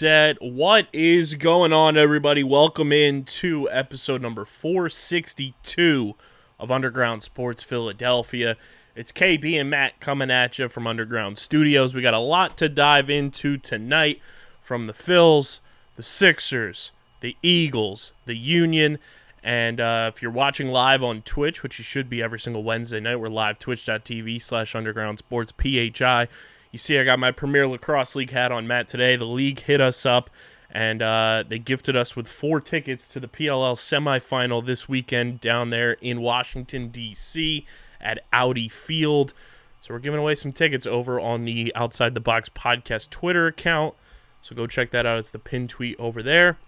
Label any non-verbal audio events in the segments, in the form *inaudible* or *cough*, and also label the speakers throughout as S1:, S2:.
S1: What is going on, everybody? Welcome in to episode number 462 of Underground Sports Philadelphia. It's KB and Matt coming at you from Underground Studios. We got a lot to dive into tonight from the Phils, the Sixers, the Eagles, the Union. And uh, if you're watching live on Twitch, which you should be every single Wednesday night, we're live twitch.tv slash underground sports PHI. You see, I got my Premier Lacrosse League hat on Matt today. The league hit us up and uh, they gifted us with four tickets to the PLL semifinal this weekend down there in Washington, D.C. at Audi Field. So we're giving away some tickets over on the Outside the Box podcast Twitter account. So go check that out. It's the pin tweet over there.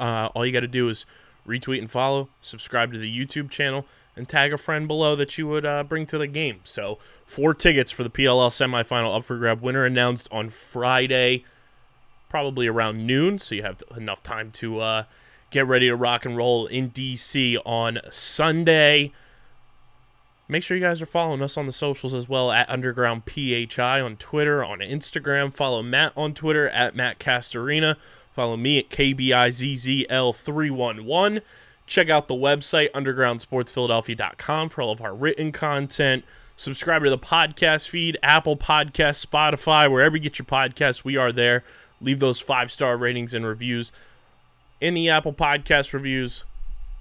S1: Uh, all you got to do is retweet and follow, subscribe to the YouTube channel, and tag a friend below that you would uh, bring to the game. So, four tickets for the PLL semifinal up for grab. Winner announced on Friday, probably around noon. So, you have enough time to uh, get ready to rock and roll in DC on Sunday. Make sure you guys are following us on the socials as well at Underground PHI on Twitter, on Instagram. Follow Matt on Twitter at Matt Castorina. Follow me at KBIZZL311. Check out the website, undergroundsportsphiladelphia.com, for all of our written content. Subscribe to the podcast feed, Apple Podcast, Spotify, wherever you get your podcasts, we are there. Leave those five star ratings and reviews in the Apple Podcast reviews.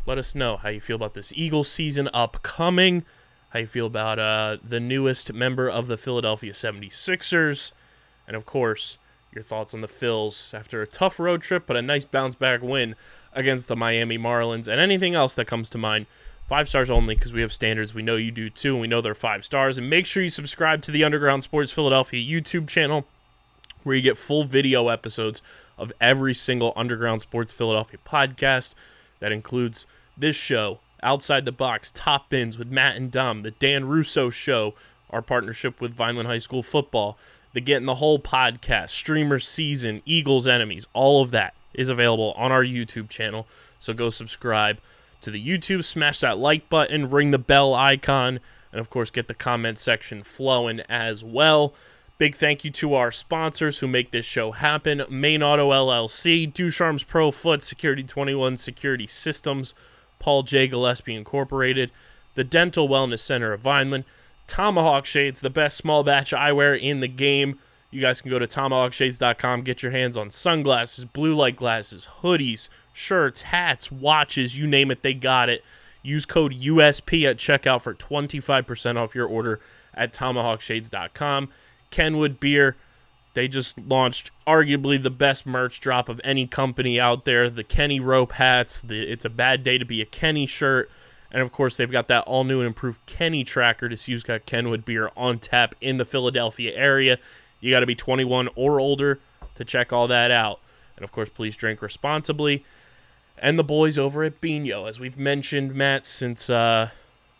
S1: Let us know how you feel about this Eagle season upcoming, how you feel about uh, the newest member of the Philadelphia 76ers, and of course, your thoughts on the Phils after a tough road trip, but a nice bounce back win against the Miami Marlins, and anything else that comes to mind. Five stars only because we have standards. We know you do too, and we know they're five stars. And make sure you subscribe to the Underground Sports Philadelphia YouTube channel where you get full video episodes of every single Underground Sports Philadelphia podcast. That includes this show, Outside the Box, Top Bins with Matt and Dom, the Dan Russo Show, our partnership with Vineland High School Football, the Getting the Whole podcast, Streamer Season, Eagles Enemies, all of that is available on our YouTube channel. So go subscribe to the YouTube, smash that like button, ring the bell icon, and of course, get the comment section flowing as well. Big thank you to our sponsors who make this show happen Main Auto LLC, Ducharme's Pro Foot, Security 21 Security Systems, Paul J. Gillespie Incorporated, the Dental Wellness Center of Vineland, Tomahawk Shades, the best small batch eyewear in the game. You guys can go to tomahawkshades.com, get your hands on sunglasses, blue light glasses, hoodies, shirts, hats, watches, you name it, they got it. Use code USP at checkout for 25% off your order at tomahawkshades.com. Kenwood Beer, they just launched arguably the best merch drop of any company out there. The Kenny rope hats, the It's a Bad Day to Be a Kenny shirt. And of course, they've got that all new and improved Kenny tracker to see who's got Kenwood beer on tap in the Philadelphia area. You got to be 21 or older to check all that out. And of course, please drink responsibly. And the boys over at Bino, as we've mentioned, Matt, since uh,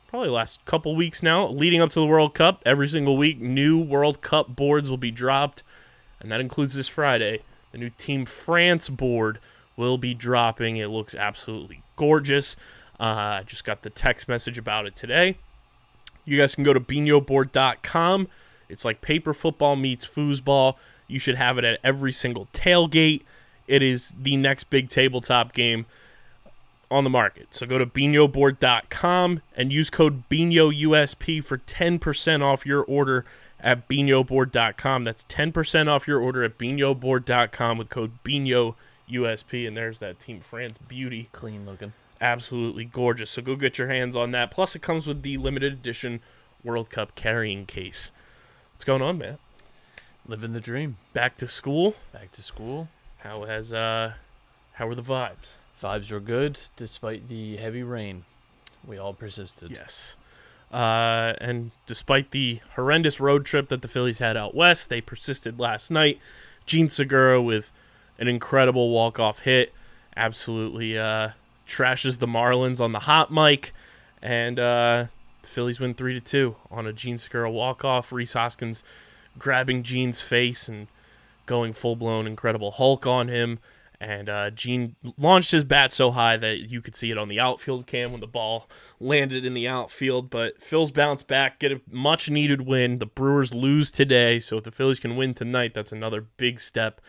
S1: probably last couple weeks now, leading up to the World Cup, every single week, new World Cup boards will be dropped. And that includes this Friday. The new Team France board will be dropping. It looks absolutely gorgeous. Uh, just got the text message about it today. You guys can go to binoboard.com. It's like paper football meets foosball. You should have it at every single tailgate. It is the next big tabletop game on the market. So go to binoboard.com and use code BINOUSP for 10% off your order at binoboard.com. That's 10% off your order at binoboard.com with code BINOUSP. And there's that Team France beauty
S2: Clean looking.
S1: Absolutely gorgeous. So go get your hands on that. Plus, it comes with the limited edition World Cup carrying case. What's going on, man?
S2: Living the dream.
S1: Back to school.
S2: Back to school.
S1: How has uh, how were the vibes?
S2: Vibes were good despite the heavy rain. We all persisted.
S1: Yes. Uh, and despite the horrendous road trip that the Phillies had out west, they persisted last night. Jean Segura with an incredible walk-off hit, absolutely uh, trashes the Marlins on the hot mic, and uh, Phillies win three to two on a Jean Segura walk-off. Rhys Hoskins grabbing Jean's face and going full-blown Incredible Hulk on him. And uh, Jean launched his bat so high that you could see it on the outfield cam when the ball landed in the outfield. But Phil's bounce back, get a much needed win. The Brewers lose today, so if the Phillies can win tonight, that's another big step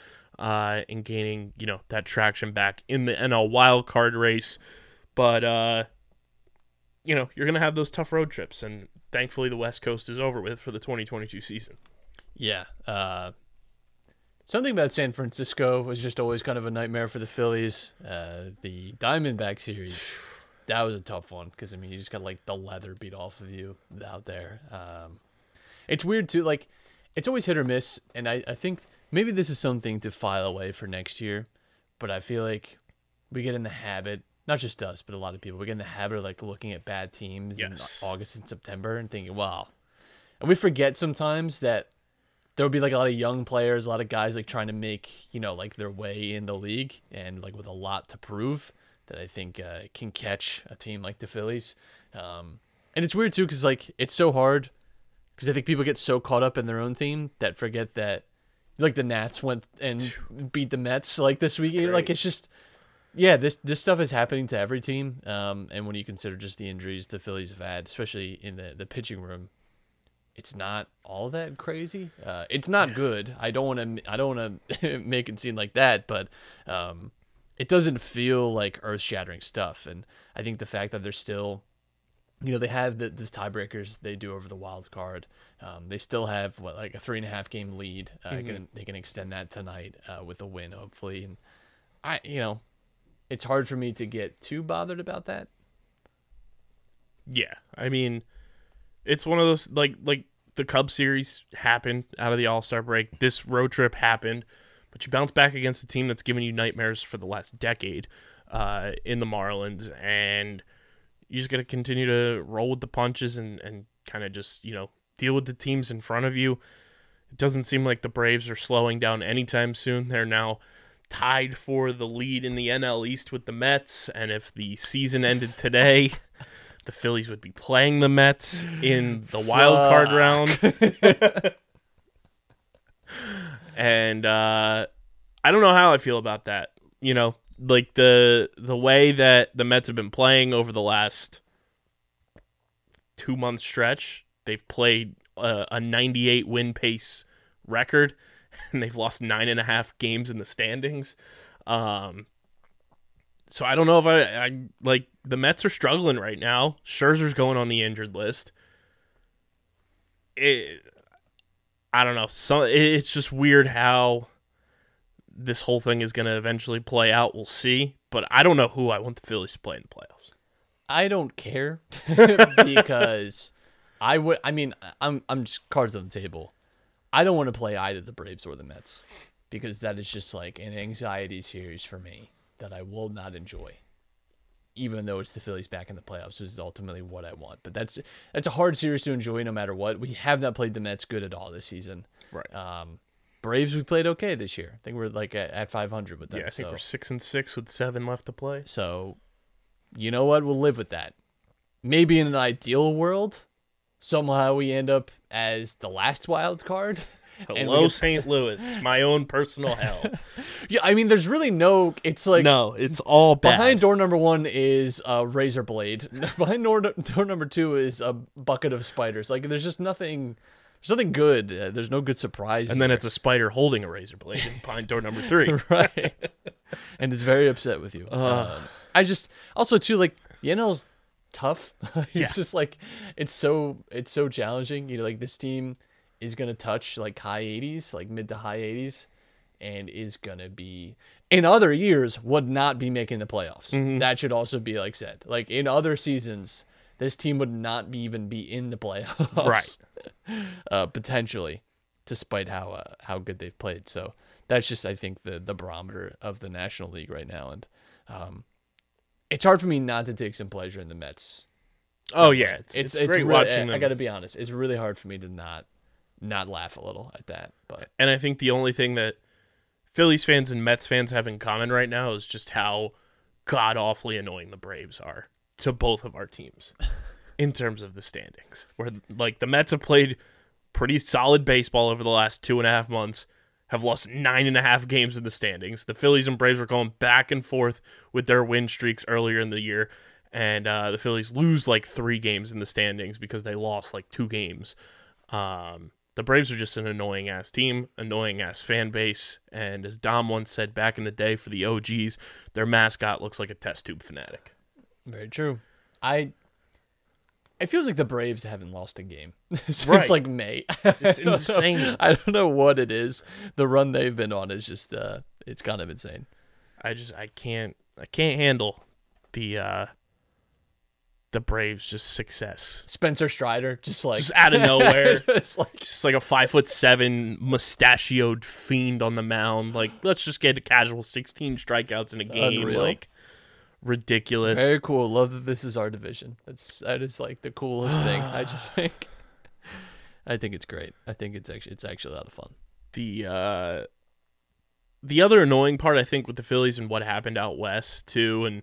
S1: uh, in gaining you know that traction back in the NL wild card race. But uh, you know you're gonna have those tough road trips, and thankfully the West Coast is over with for the 2022 season.
S2: Yeah. Uh, something about San Francisco was just always kind of a nightmare for the Phillies. Uh, the Diamondback series, *sighs* that was a tough one because I mean you just got like the leather beat off of you out there. Um, it's weird too. Like it's always hit or miss, and I, I think maybe this is something to file away for next year. But I feel like we get in the habit, not just us, but a lot of people, we get in the habit of like looking at bad teams
S1: Yes.
S2: in August and September and thinking, wow. And we forget sometimes that there will be like a lot of young players, a lot of guys like trying to make you know like their way in the league and like with a lot to prove that I think uh, can catch a team like the Phillies. Um, and it's weird too because like it's so hard because I think people get so caught up in their own team that forget that like the Nats went and beat the Mets like this week. Like it's just yeah, this this stuff is happening to every team. Um, and when you consider just the injuries the Phillies have had, especially in the the pitching room, it's not all that crazy. Uh, it's not good. I don't want to. I don't want to *laughs* make it seem like that, but um, it doesn't feel like earth shattering stuff. And I think the fact that they're still, you know, they have the, the tiebreakers they do over the wild card. Um, they still have what like a three and a half game lead. Uh, can, they can extend that tonight uh, with a win, hopefully. And I, you know, it's hard for me to get too bothered about that.
S1: Yeah, I mean, it's one of those like like the Cubs series happened out of the All Star break. This road trip happened, but you bounce back against a team that's given you nightmares for the last decade uh, in the Marlins, and you just got to continue to roll with the punches and and kind of just you know deal with the teams in front of you. It doesn't seem like the Braves are slowing down anytime soon. They're now tied for the lead in the NL East with the Mets, and if the season ended today, *laughs* the Phillies would be playing the Mets in the wild card round. *laughs* and uh, I don't know how I feel about that. You know, like the the way that the Mets have been playing over the last two month stretch, they've played a, a 98 win pace record, *laughs* and they've lost nine and a half games in the standings. Um, so I don't know if I, I like the Mets are struggling right now. Scherzer's going on the injured list. It, I don't know. So it- it's just weird how this whole thing is going to eventually play out. We'll see, but I don't know who I want the Phillies to play in the playoffs.
S2: I don't care *laughs* because I would. I mean, I'm I'm just cards on the table. I don't want to play either the Braves or the Mets because that is just like an anxiety series for me that I will not enjoy. Even though it's the Phillies back in the playoffs, which is ultimately what I want. But that's that's a hard series to enjoy no matter what. We have not played the Mets good at all this season.
S1: Right.
S2: Um, Braves we played okay this year. I think we're like at, at 500 with them.
S1: yeah, I think
S2: so.
S1: we're six and six with seven left to play.
S2: So, you know what? We'll live with that. Maybe in an ideal world, somehow we end up as the last wild card. *laughs*
S1: Hello, St. Louis, my own personal hell. *laughs*
S2: yeah, I mean, there's really no. It's like
S1: no, it's all bad.
S2: behind door number one is a razor blade. *laughs* behind door, door number two is a bucket of spiders. Like, there's just nothing. There's nothing good. Uh, there's no good surprise.
S1: and then it's a spider holding a razor blade in behind door number three. *laughs*
S2: right and is very upset with you um, i just also too like NL's tough *laughs* it's
S1: Yeah.
S2: just like it's so it's so challenging you know like this team is gonna touch like high 80s like mid to high 80s and is gonna be in other years would not be making the playoffs that should also be like said like in other seasons this team would not be even be in the playoffs
S1: Right. *laughs*
S2: uh, potentially, despite how uh, how good they've played. So that's just I think the the barometer of the National League right now, and um, it's hard for me not to take some pleasure in the Mets.
S1: Oh yeah, it's,
S2: It's
S1: it's,
S2: it's,
S1: great
S2: really,
S1: watching
S2: I,
S1: them.
S2: I got to be honest, it's really hard for me to not not laugh a little at that. But
S1: And I think the only thing that Phillies fans and Mets fans have in common right now is just how god awfully annoying the Braves are to both of our teams in terms of the standings. Where like the Mets have played pretty solid baseball over the last two and a half months, have lost nine and a half games in the standings. The Phillies and Braves were going back and forth with their win streaks earlier in the year. And uh, the Phillies lose like three games in the standings because they lost like two games. Um, the Braves are just an annoying ass team, annoying ass fan base, and as Dom once said back in the day for the OGs, their mascot looks like a test tube fanatic.
S2: Very true. I it feels like the Braves haven't lost a game *laughs* since
S1: Right.
S2: like May. *laughs*
S1: It's
S2: I don't know-
S1: insane.
S2: I don't know what it is. The run they've been on is just uh, it's kind of insane.
S1: I just I can't I can't handle the uh the Braves just success.
S2: Spencer Strider just like
S1: Just out of *laughs* nowhere.
S2: just like
S1: Just like a five foot seven mustachioed fiend on the mound. Like let's just get a casual sixteen strikeouts in a game.
S2: Unreal.
S1: Like ridiculous.
S2: Very cool. Love that this is our division. That's that is like the coolest thing. I *sighs* just think I think it's great. I think it's actually it's actually a lot of fun.
S1: the uh the other annoying part I think with the Phillies and what happened out west too and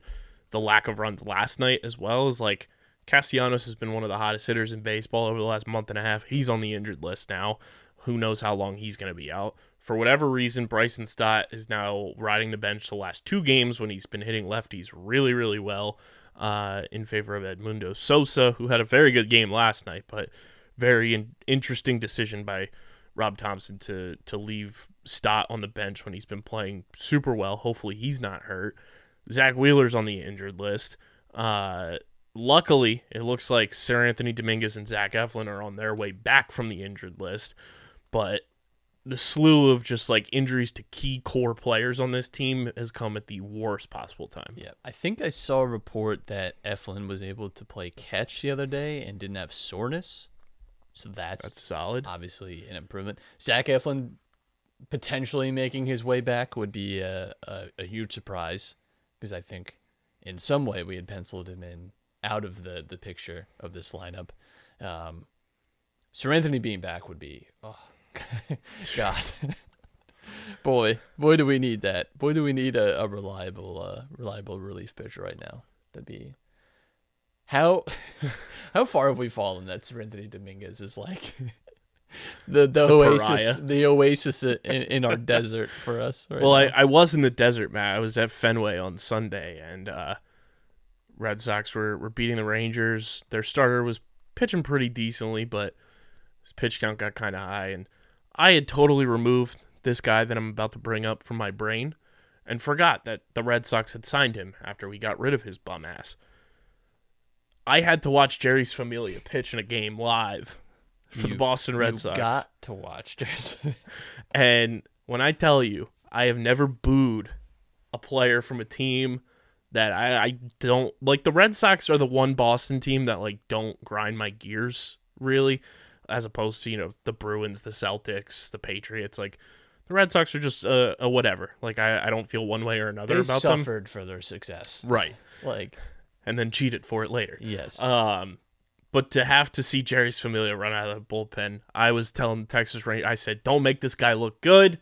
S1: the lack of runs last night as well is like Castellanos has been one of the hottest hitters in baseball over the last month and a half. He's on the injured list now. Who knows how long he's going to be out. For whatever reason, Bryson Stott is now riding the bench the last two games when he's been hitting lefties really, really well uh, in favor of Edmundo Sosa, who had a very good game last night, but very in- interesting decision by Rob Thomson to to leave Stott on the bench when he's been playing super well. Hopefully he's not hurt. Zack Wheeler's on the injured list. Uh, luckily, it looks like Seranthony Dominguez and Zach Eflin are on their way back from the injured list. But the slew of just like injuries to key core players on this team has come at the worst possible time.
S2: Yeah, I think I saw a report that Eflin was able to play catch the other day and didn't have soreness. So that's,
S1: That's solid.
S2: obviously an improvement. Zach Eflin potentially making his way back would be a, a, a huge surprise because I think in some way we had penciled him in out of the, the picture of this lineup. Um, Seranthony being back would be, oh, *laughs* God. boy, boy, do we need that. Boy, do we need a, a reliable, uh, reliable relief pitcher right now. That'd be how *laughs* how far have we fallen that Anthony Dominguez is like *laughs* the the, oasis
S1: pariah.
S2: the oasis in, in our desert for us. Right
S1: Well, I. I was in the desert, Matt. I was at Fenway on Sunday, and uh, Red Sox were, were beating the Rangers. Their starter was pitching pretty decently, but his pitch count got kind of high. And I had totally removed this guy that I'm about to bring up from my brain and forgot that the Red Sox had signed him after we got rid of his bum ass. I had to watch Jeurys Familia pitch in a game live for the Boston Red
S2: you
S1: Sox.
S2: got to watch. Jeurys. *laughs*
S1: And when I tell you, I have never booed a player from a team that I, I don't like. The Red Sox are the one Boston team that like don't grind my gears really, as opposed to you know the Bruins, the Celtics, the Patriots. Like the Red Sox are just uh, a whatever. Like I, I don't feel one way or another
S2: they
S1: about them.
S2: suffered for their success.
S1: Right,
S2: Like
S1: and then cheated for it later.
S2: yes,
S1: Um, but to have to see Jeurys Familia run out of the bullpen, I was telling the Texas Rangers, I said, don't make this guy look good.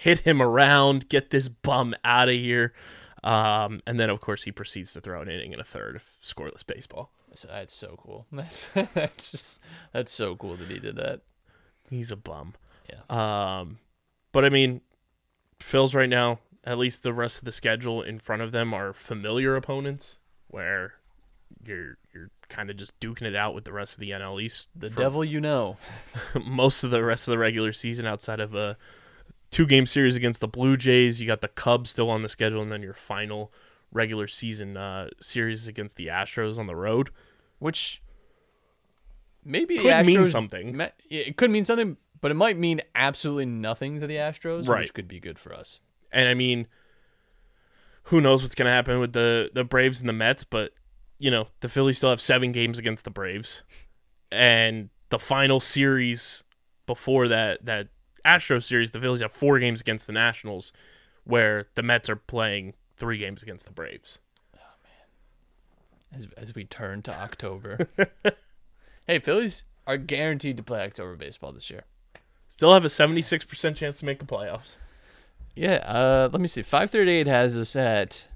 S1: Hit him around. Get this bum out of here. Um, and then, of course, he proceeds to throw an inning and a third of scoreless baseball.
S2: So that's so cool. *laughs* That's, that's just that's so cool that he did that.
S1: He's a bum.
S2: Yeah.
S1: Um, but I mean, Phil's right now, at least the rest of the schedule in front of them are familiar opponents where you're you're kind of just duking it out with the rest of the NL East.
S2: The devil you know. *laughs*
S1: most of the rest of the regular season outside of a two game series against the Blue Jays. You got the Cubs still on the schedule, and then your final regular season uh, series against the Astros on the road.
S2: which maybe
S1: Could mean something.
S2: It could mean something, but it might mean absolutely nothing to the Astros,
S1: Right.
S2: which could be good for us.
S1: And I mean, who knows what's going to happen with the the Braves and the Mets? But you know, the Phillies still have seven games against the Braves, and the final series before that that Astro series, the Phillies have four games against the Nationals, where the Mets are playing three games against the Braves. Oh man!
S2: As, as we turn to October. *laughs* hey, Phillies are guaranteed to play October baseball this year.
S1: Still have a 76% chance to make the playoffs.
S2: Yeah, uh, let me see. 538 has us at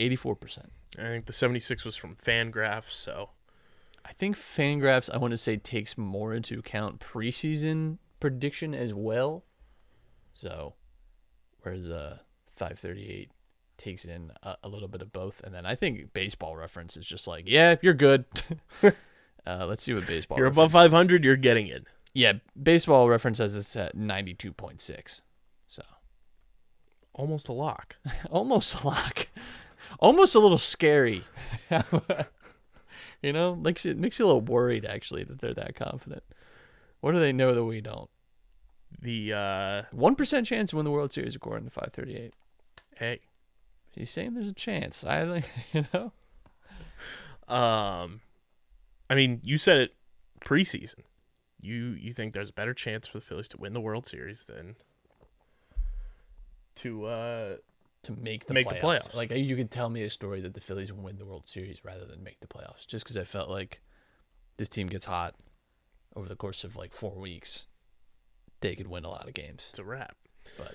S2: 84%.
S1: I think the 76 was from Fangraphs, so
S2: I think Fangraphs, I want to say, takes more into account preseason prediction as well. So, whereas uh, 538 takes in a, a little bit of both. And then I think baseball reference is just like, yeah, you're good. *laughs* uh, let's see what baseball
S1: you're above 500, you're getting it.
S2: Yeah, baseball reference has us at 92.6. So,
S1: Almost a lock. *laughs*
S2: almost a lock. Almost a little scary. *laughs* you know, makes it makes you a little worried actually that they're that confident. What do they know that we don't?
S1: The uh
S2: One percent chance to win the World Series according to five thirty eight.
S1: hey,
S2: He's saying there's a chance. I don't *laughs* you know.
S1: um I mean, you said it preseason. You you think there's a better chance for the Phillies to win the World Series than to uh
S2: To make the
S1: Make the
S2: playoffs.
S1: playoffs.
S2: Like you could tell me a story that the Phillies will win the World Series rather than make the playoffs. Just because I felt like this team gets hot over the course of like four weeks, they could win a lot of games.
S1: it's a wrap.
S2: But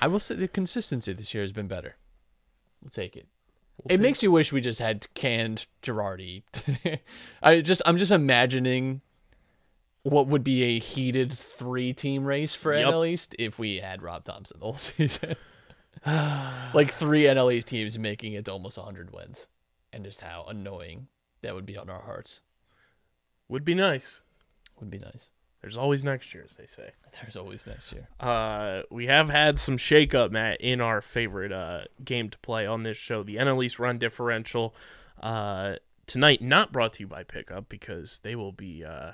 S2: I will say the consistency this year has been better. We'll take it.
S1: We'll
S2: it
S1: take-
S2: makes you wish we just had canned Girardi. *laughs* I just I'm just imagining what would be a heated three team race for
S1: Yep.
S2: NL East if we had Rob Thomson the whole *laughs* season. *sighs* like three NL East teams making it to almost 100 wins. And just how annoying that would be on our hearts.
S1: would be nice.
S2: Would be nice.
S1: There's always next year, as they say. *laughs*
S2: There's always next year.
S1: Uh, we have had some shakeup, Matt, in our favorite uh, game to play on this show, the NL East Run Differential. Uh, tonight, not brought to you by Pickup because they will be uh,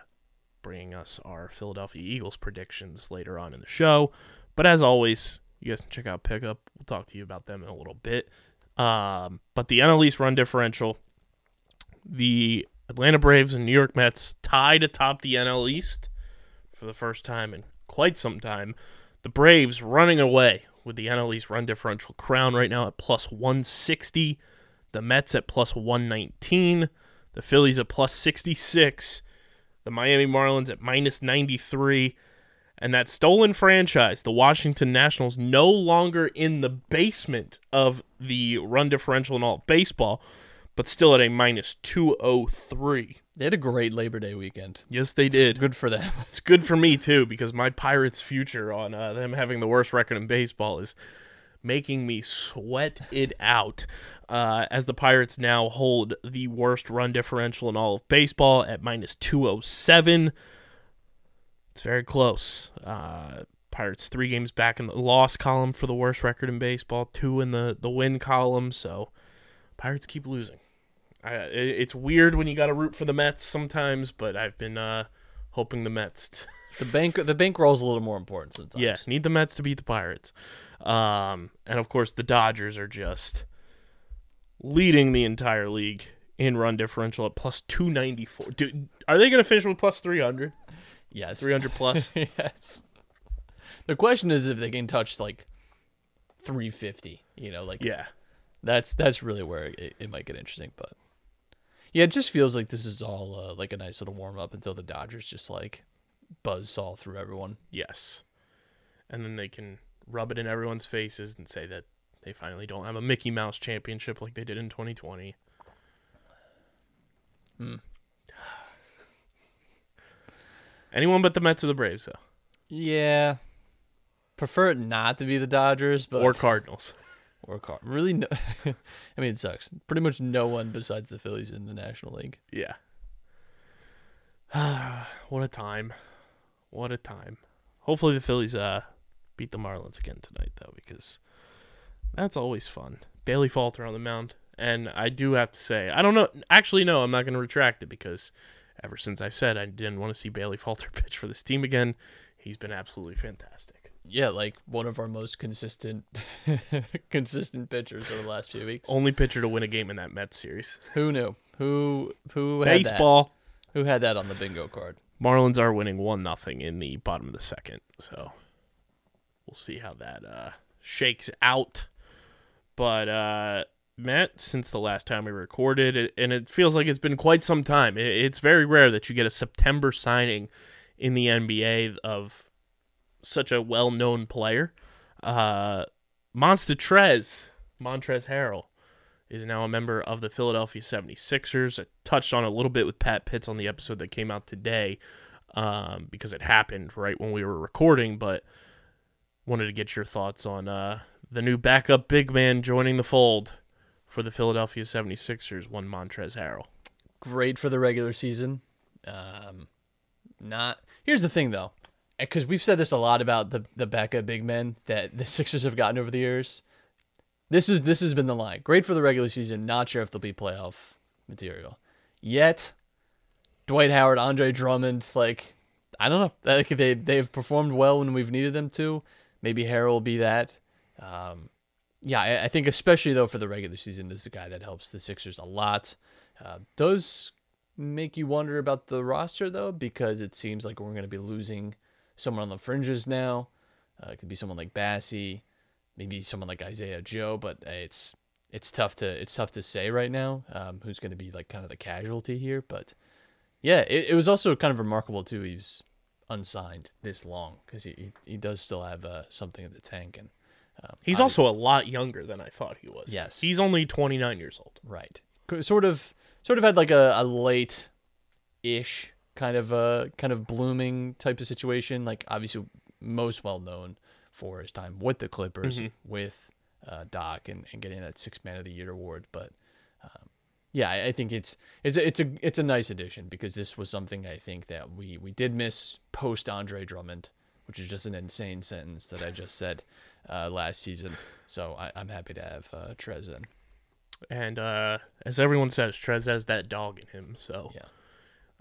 S1: bringing us our Philadelphia Eagles predictions later on in the show. But as always, you guys can check out Pickup. We'll talk to you about them in a little bit. Um, but the NL East Run Differential, the Atlanta Braves and New York Mets tied atop the NL East for the first time in quite some time. The Braves running away with the NL East run differential crown right now at plus 160. The Mets at plus 119. The Phillies at plus 66. The Miami Marlins at minus 93. And that stolen franchise, the Washington Nationals, no longer in the basement of the run differential in all baseball, but still at a minus 203.
S2: They had a great Labor Day weekend.
S1: Yes, they did.
S2: Good for them. *laughs*
S1: It's good for me too because my Pirates' future on uh, them having the worst record in baseball is making me sweat it out. Uh, as the Pirates now hold the worst run differential in all of baseball at minus 207. It's very close. Uh, Pirates three games back in the loss column for the worst record in baseball, two in the, the win column. So Pirates keep losing. I, it's weird when you got to root for the Mets sometimes, but I've been uh, hoping the Mets. T-
S2: The bank the bankroll's a little more important sometimes.
S1: yeah, need the Mets to beat the Pirates. Um, and of course, the Dodgers are just leading the entire league in run differential at plus 294. Do, are they going to finish with plus 300?
S2: Yes.
S1: 300 plus? *laughs*
S2: yes. The question is if they can touch like 350. You know, like
S1: yeah.
S2: that's that's really where it, it might get interesting. But yeah, it just feels like this is all uh, like a nice little warm up until the Dodgers just like buzz saw through everyone.
S1: Yes. And then they can rub it in everyone's faces and say that they finally don't have a Mickey Mouse championship like they did in 2020.
S2: Hmm. *sighs*
S1: Anyone but the Mets or the Braves, though,
S2: Yeah. Prefer it not to be the Dodgers, but
S1: or Cardinals. *laughs*
S2: or Car- really no. *laughs* I mean, it sucks. Pretty much no one besides the Phillies in the National League.
S1: Yeah. *sighs* what a time. What a time. Hopefully the Phillies uh beat the Marlins again tonight though because that's always fun. Bailey Falter on the mound. And I do have to say, I don't know actually no, I'm not going to retract it because ever since I said I didn't want to see Bailey Falter *laughs* pitch for this team again, he's been absolutely fantastic.
S2: Yeah, like one of our most consistent, *laughs* consistent pitchers over the last few weeks.
S1: Only pitcher to win a game in that Mets series.
S2: Who knew? Who who had
S1: Baseball.
S2: that? Who had that on the bingo card?
S1: Marlins are winning one nothing in the bottom of the second, so we'll see how that uh, shakes out. But uh, Matt, since the last time we recorded, it, and it feels like it's been quite some time. It, it's very rare that you get a September signing in the NBA of such a well-known player. Uh, Monstetrez, Montrezl Harrell, is now a member of the Philadelphia 76ers. I touched on a little bit with Pat Pitts on the episode that came out today um, because it happened right when we were recording, but wanted to get your thoughts on uh, the new backup big man joining the fold for the Philadelphia 76ers, one Montrezl Harrell.
S2: Great for the regular season. Um, not. Here's the thing, though, because we've said this a lot about the the backup big men that the *laughs* Sixers have gotten over the years. This is this has been the line. Great for the regular season. Not sure if they'll be playoff material. Yet, Dwight Howard, Andre Drummond, like I don't know. Like they they've performed well when we've needed them to. Maybe Harrell will be that. Um, yeah, I, I think especially though for the regular season, this is a guy that helps the Sixers a lot. Uh, does make you wonder about the roster though, because it seems like we're going to be losing someone on the fringes now. Uh, it could be someone like Bassey, maybe someone like Isaiah Joe, but uh, it's it's tough to it's tough to say right now um, who's going to be like kind of the casualty here. But yeah, it, it was also kind of remarkable too. He was unsigned this long because he, he he does still have uh, something in the tank and. Um,
S1: He's also a lot younger than I thought he was.
S2: Yes.
S1: He's only 29 years old.
S2: Right. Sort of sort of had like a, a late ish kind of uh kind of blooming type of situation. Like obviously most well known for his time with the Clippers, with uh, Doc and, and getting that six man of the year award. But um, yeah, I, I think it's it's a, it's a it's a nice addition because this was something I think that we we did miss post Andre Drummond, which is just an insane sentence that I just said uh, last season. So I, I'm happy to have uh, Trez in.
S1: And uh, as everyone says, Trez has that dog in him. So
S2: Yeah.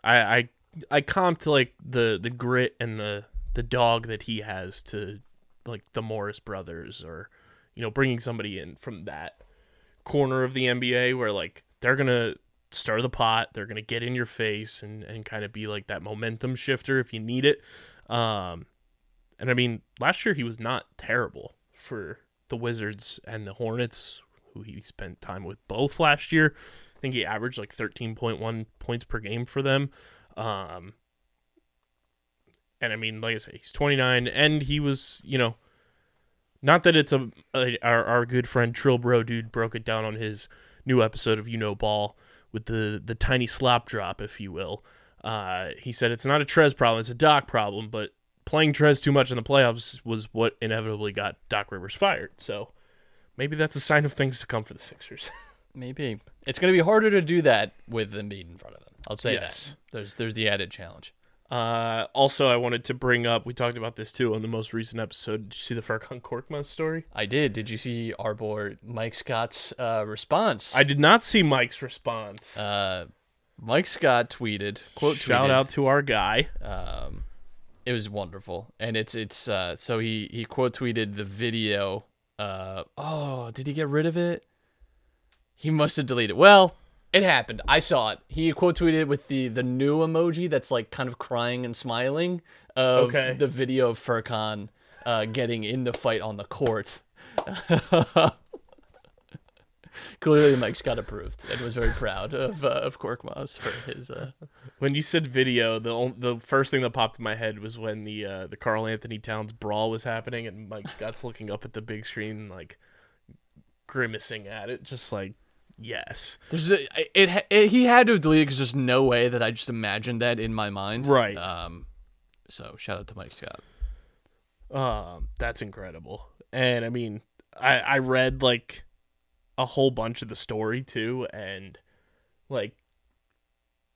S1: I I I comped like the the grit and the the dog that he has to like the Morris brothers or you know bringing somebody in from that corner of the NBA where like they're gonna stir the pot, they're gonna get in your face and and kind of be like that momentum shifter if you need it. Um, and I mean last year he was not terrible for the Wizards and the Hornets, who he spent time with both last year. I think he averaged like 13.1 points per game for them. Um, and I mean, like I say, he's 29, and he was, you know, not that it's a, a our our good friend Trill Bro dude broke it down on his new episode of You Know Ball with the the tiny slop drop, if you will. Uh, he said it's not a Trez problem, it's a Doc problem, but playing Trez too much in the playoffs was what inevitably got Doc Rivers fired. So maybe that's a sign of things to come for the Sixers. *laughs*
S2: Maybe it's going to be harder to do that with Embiid in front of them. I'll say
S1: Yes.
S2: that. There's there's the added challenge.
S1: Uh, also, I wanted to bring up. We talked about this too on the most recent episode. Did you see the Furkan Korkmaz story?
S2: I did. Did you see our boy Mike Scott's uh, response?
S1: I did not see Mike's response.
S2: Uh, Mike Scott tweeted, quote
S1: Shout
S2: tweeted,
S1: out to our guy.
S2: Um, it was wonderful, and it's it's uh, so he he quote tweeted the video. Uh, oh, did he get rid of it? He must have deleted. Well, it happened. I saw it. He quote tweeted with the the new emoji that's like kind of crying and smiling of
S1: Okay.
S2: the video of Furkan uh, getting in the fight on the court. *laughs* Clearly, Mike Scott approved and was very proud of uh, of Korkmaz for his. Uh,
S1: When you said video, the on- the first thing that popped in my head was when the uh, the Karl Anthony Towns brawl was happening, and Mike Scott's looking up at the big screen, like grimacing at it, just like yes,
S2: There's a, it, it he had to have deleted because there's no way that I just imagined that in my mind.
S1: Right.
S2: Um, so shout out to Mike Scott.
S1: Um, that's incredible. And I mean, I I read like a whole bunch of the story too, and like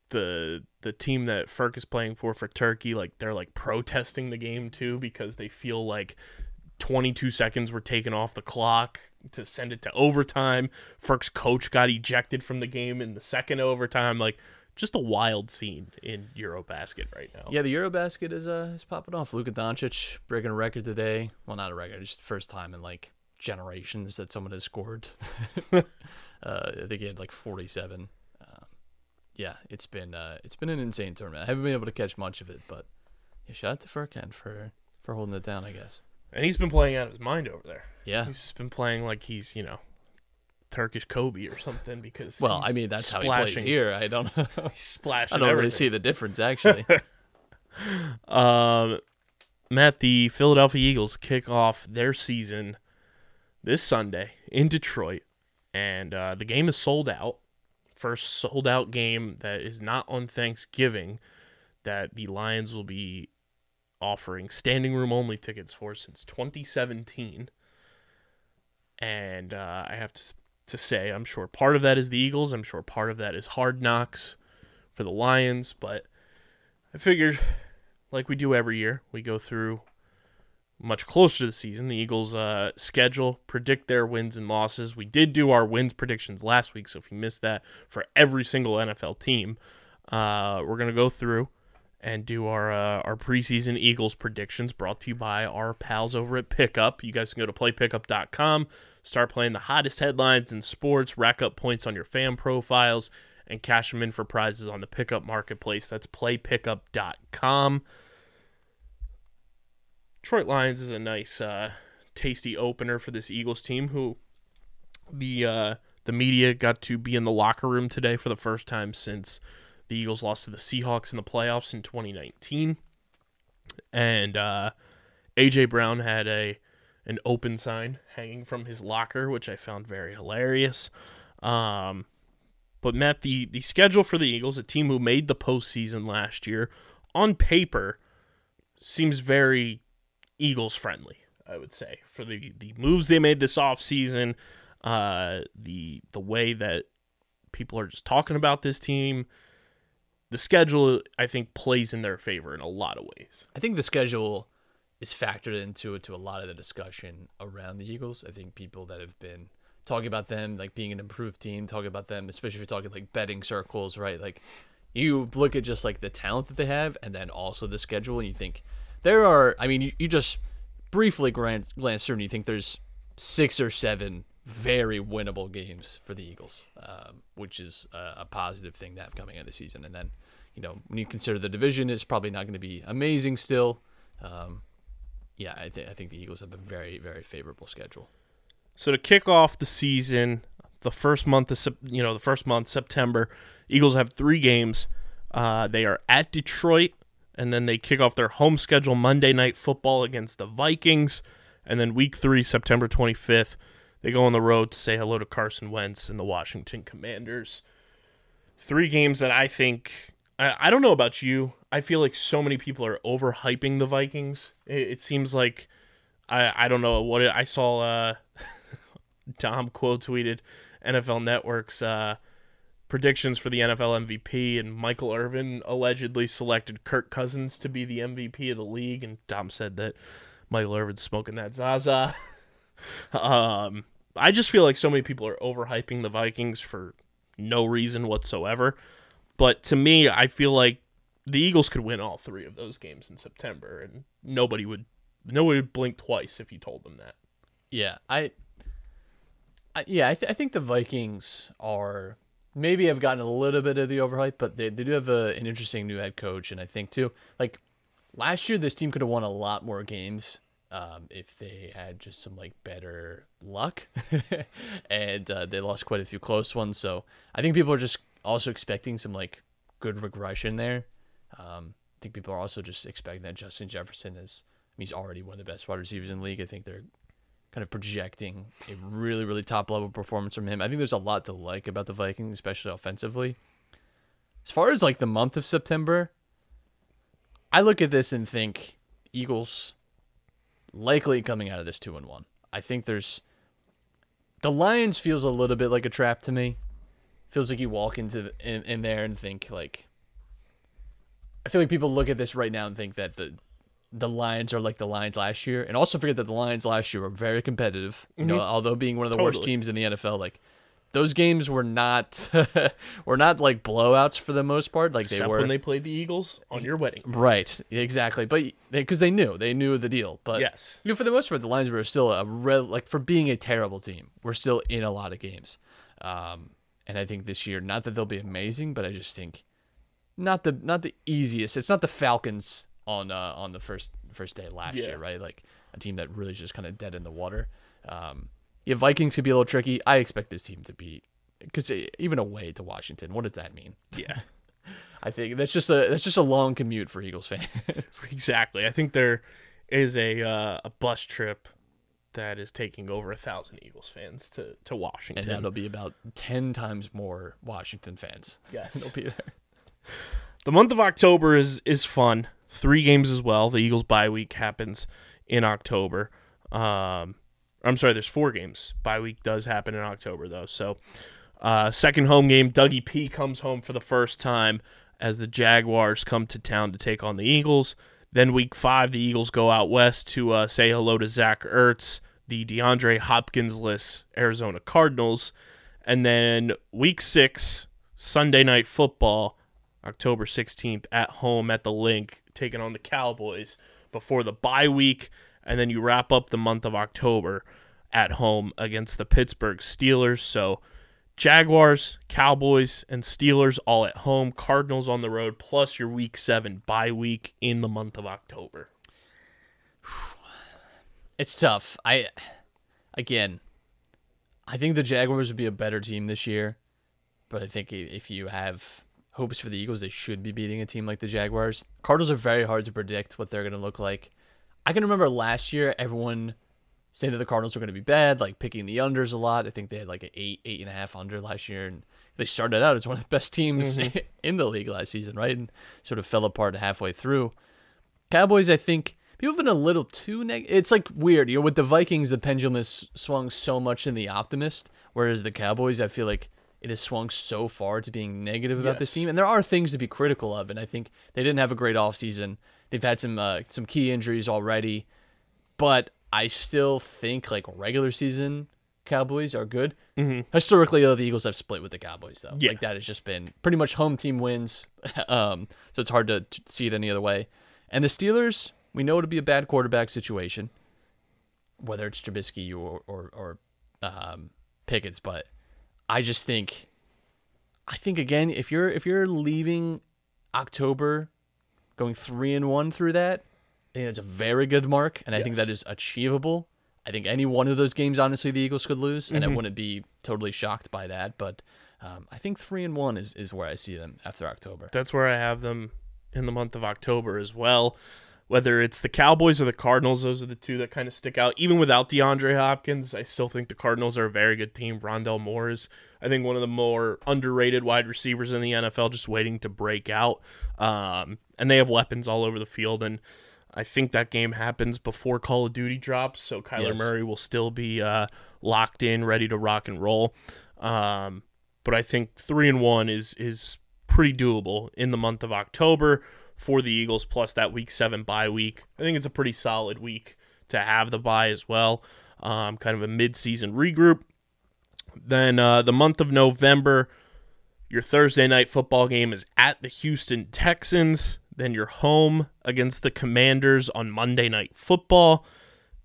S1: the the team that Ferk is playing for for Turkey, like they're like protesting the game too because they feel like 22 seconds were taken off the clock to send it to overtime. Ferk's coach got ejected from the game in the second overtime. Like just a wild scene in Eurobasket right now.
S2: Yeah, the Eurobasket is uh is popping off. Luka Doncic breaking a record today. Well, not a record, just the first time in like generations that someone has scored. *laughs* uh, I think he had like 47. Um, yeah, it's been uh, it's been an insane tournament. I haven't been able to catch much of it, but yeah, shout out to Furkan for for holding it down. I guess.
S1: And he's been playing out of his mind over there.
S2: Yeah.
S1: He's just been playing like he's, you know, Turkish Kobe or something because
S2: Well, I mean that's how he
S1: splashing,
S2: plays here. I don't. *laughs*
S1: He's
S2: I don't really see the difference actually. *laughs*
S1: Um, Matt, the Philadelphia Eagles kick off their season this Sunday in Detroit, and uh, the game is sold out. First sold out game that is not on Thanksgiving that the Lions will be offering standing room only tickets for since 2017. And uh, I have to, to say, I'm sure part of that is the Eagles. I'm sure part of that is hard knocks for the Lions, but I figured like we do every year. We go through much closer to the season, the Eagles' uh, schedule, predict their wins and losses. We did do our wins predictions last week, so if you missed that for every single NFL team, uh, we're gonna go through and do our uh, our preseason Eagles predictions. Brought to you by our pals over at Pickup. You guys can go to playpickup.com, start playing the hottest headlines in sports, rack up points on your fan profiles, and cash them in for prizes on the Pickup Marketplace. That's playpickup.com. Detroit Lions is a nice, uh, tasty opener for this Eagles team, who the uh, the media got to be in the locker room today for the first time since the Eagles lost to the Seahawks in the playoffs in 2019, and uh, AJ Brown had a an open sign hanging from his locker, which I found very hilarious. Um, but Matt, the the schedule for the Eagles, a team who made the postseason last year, on paper seems very Eagles friendly, I would say, for the, the moves they made this offseason, uh, the the way that people are just talking about this team. The schedule, I think, plays in their favor in a lot of ways.
S2: I think the schedule is factored into it to a lot of the discussion around the Eagles. I think people that have been talking about them like being an improved team, talking about them, especially if you're talking like betting circles, right? Like you look at just like the talent that they have and then also the schedule and you think there are I mean you, you just briefly glance, glance through and you think there's six or seven very winnable games for the Eagles, um, which is a, a positive thing to have coming into the season. And then, you know, when you consider the division it's probably not going to be amazing still. Um, yeah, I, th- I think the Eagles have a very, very favorable schedule.
S1: So to kick off the season, the first month of you know the first month September, Eagles have three games. Uh, they are at Detroit, and then they kick off their home schedule Monday Night Football against the Vikings, and then Week Three, September twenty fifth, they go on the road to say hello to Carson Wentz and the Washington Commanders. Three games that I think I, I don't know about you. I feel like so many people are overhyping the Vikings. It, it seems like I I don't know what it, I saw. Uh, *laughs* Tom quote tweeted NFL Network's uh, predictions for the NFL MVP, and Michael Irvin allegedly selected Kirk Cousins to be the MVP of the league, and Tom said that Michael Irvin's smoking that Zaza. *laughs* um, I just feel like so many people are overhyping the Vikings for no reason whatsoever. But to me, I feel like the Eagles could win all three of those games in September, and nobody would nobody would blink twice if you told them that.
S2: Yeah, I, I yeah, I, th- I think the Vikings are maybe have gotten a little bit of the overhype, but they, they do have a, an interesting new head coach, and I think too, like last year, this team could have won a lot more games um, if they had just some like better luck, *laughs* and uh, they lost quite a few close ones. So I think people are just also expecting some like good regression there. Um, I think people are also just expecting that Justin Jefferson is. I mean, he's already one of the best wide receivers in the league. I think they're kind of projecting a really, really top level performance from him. I think there's a lot to like about the Vikings, especially offensively. As far as like the month of September, I look at this and think Eagles likely coming out of this two and one. I think there's the Lions feels a little bit like a trap to me. Feels like you walk into the, in, in there and think like I feel like people look at this right now and think that the the Lions are like the Lions last year, and also forget that the Lions last year were very competitive. You know, mm-hmm. although being one of the worst teams in the NFL, like those games were not *laughs* were not like blowouts for the most part. Like they were
S1: when they played the Eagles on your wedding.
S2: right, exactly. But because they, knew they knew the deal. But
S1: Yes.
S2: you know, for the most part, the Lions were still a re- like for being a terrible team. We're still in a lot of games, um, And I think this year, not that they'll be amazing, but I just think not the not the easiest. It's not the Falcons on uh, on the first first day last
S1: Yeah.
S2: year, right? Like a team that really just kind of dead in the water. Um, yeah, Vikings could be a little tricky. I expect this team to beat because even away to Washington, what does that mean?
S1: Yeah. *laughs*
S2: I think that's just a that's just a long commute for Eagles fans. *laughs*
S1: Exactly. I think there is a uh, a bus trip that is taking over a thousand Eagles fans to to Washington.
S2: and that'll be about ten times more Washington fans. *laughs*
S1: Yes.
S2: they'll be there.
S1: the month of October is is fun. Three games as well. The Eagles bye week happens in October. Um, I'm sorry, there's four games. Bye week does happen in October though. So, uh, second home game, Dougie P comes home for the first time as the Jaguars come to town to take on the Eagles. Then week five, the Eagles go out west to uh, say hello to Zach Ertz, the DeAndre Hopkins-less Arizona Cardinals, and then week six, Sunday night football. October 16th at home at the Linc, taking on the Cowboys before the bye week. And then you wrap up the month of October at home against the Pittsburgh Steelers. So Jaguars, Cowboys, and Steelers all at home, Cardinals on the road, plus your week seven bye week in the month of October. *sighs*
S2: It's tough. I again, I think the Jaguars would be a better team this year, but I think if you have hopes for the Eagles, they should be beating a team like the Jaguars. Cardinals are very hard to predict what they're going to look like. I can remember last year everyone saying that the Cardinals were going to be bad, like picking the unders a lot. I think they had like an eight, eight and a half under last year, and they started out as one of the best teams mm-hmm. *laughs* in the league last season, right? And sort of fell apart halfway through. Cowboys, I think people have been a little too neg. It's like weird, you know, with the Vikings, the pendulum has swung so much in the optimist, whereas the Cowboys, I feel like it has swung so far to being negative about this team. And there are things to be critical of, and I think they didn't have a great offseason. They've had some uh, some key injuries already, but I still think like regular season Cowboys are good. Mm-hmm. Historically, though, the Eagles have split with the Cowboys, though.
S1: Yeah.
S2: Like that has just been pretty much home team wins. *laughs* um, so it's hard to t- see it any other way. And the Steelers, we know it'll be a bad quarterback situation, whether it's Trubisky or or, or um, Pickett's. But I just think, I think again, if you're if you're leaving October, going three and one through that, I think that's a very good mark, and I think that is achievable. I think any one of those games, honestly, the Eagles could lose, and I wouldn't be totally shocked by that. But um, I think three and one is, is where I see them after October.
S1: That's where I have them in the month of October as well. Whether it's the Cowboys or the Cardinals, those are the two that kind of stick out. Even without DeAndre Hopkins, I still think the Cardinals are a very good team. Rondale Moore is, I think, one of the more underrated wide receivers in the NFL, just waiting to break out. Um, and they have weapons all over the field. And I think that game happens before Call of Duty drops, so Kyler
S2: Yes.
S1: Murray will still be uh, locked in, ready to rock and roll. Um, but I think three and one is is pretty doable in the month of October for the Eagles, plus that week seven bye week. I think it's a pretty solid week to have the bye as well. Um, kind of a mid-season regroup. Then uh, the month of November, your Thursday night football game is at the Houston Texans. Then you're home against the Commanders on Monday Night Football.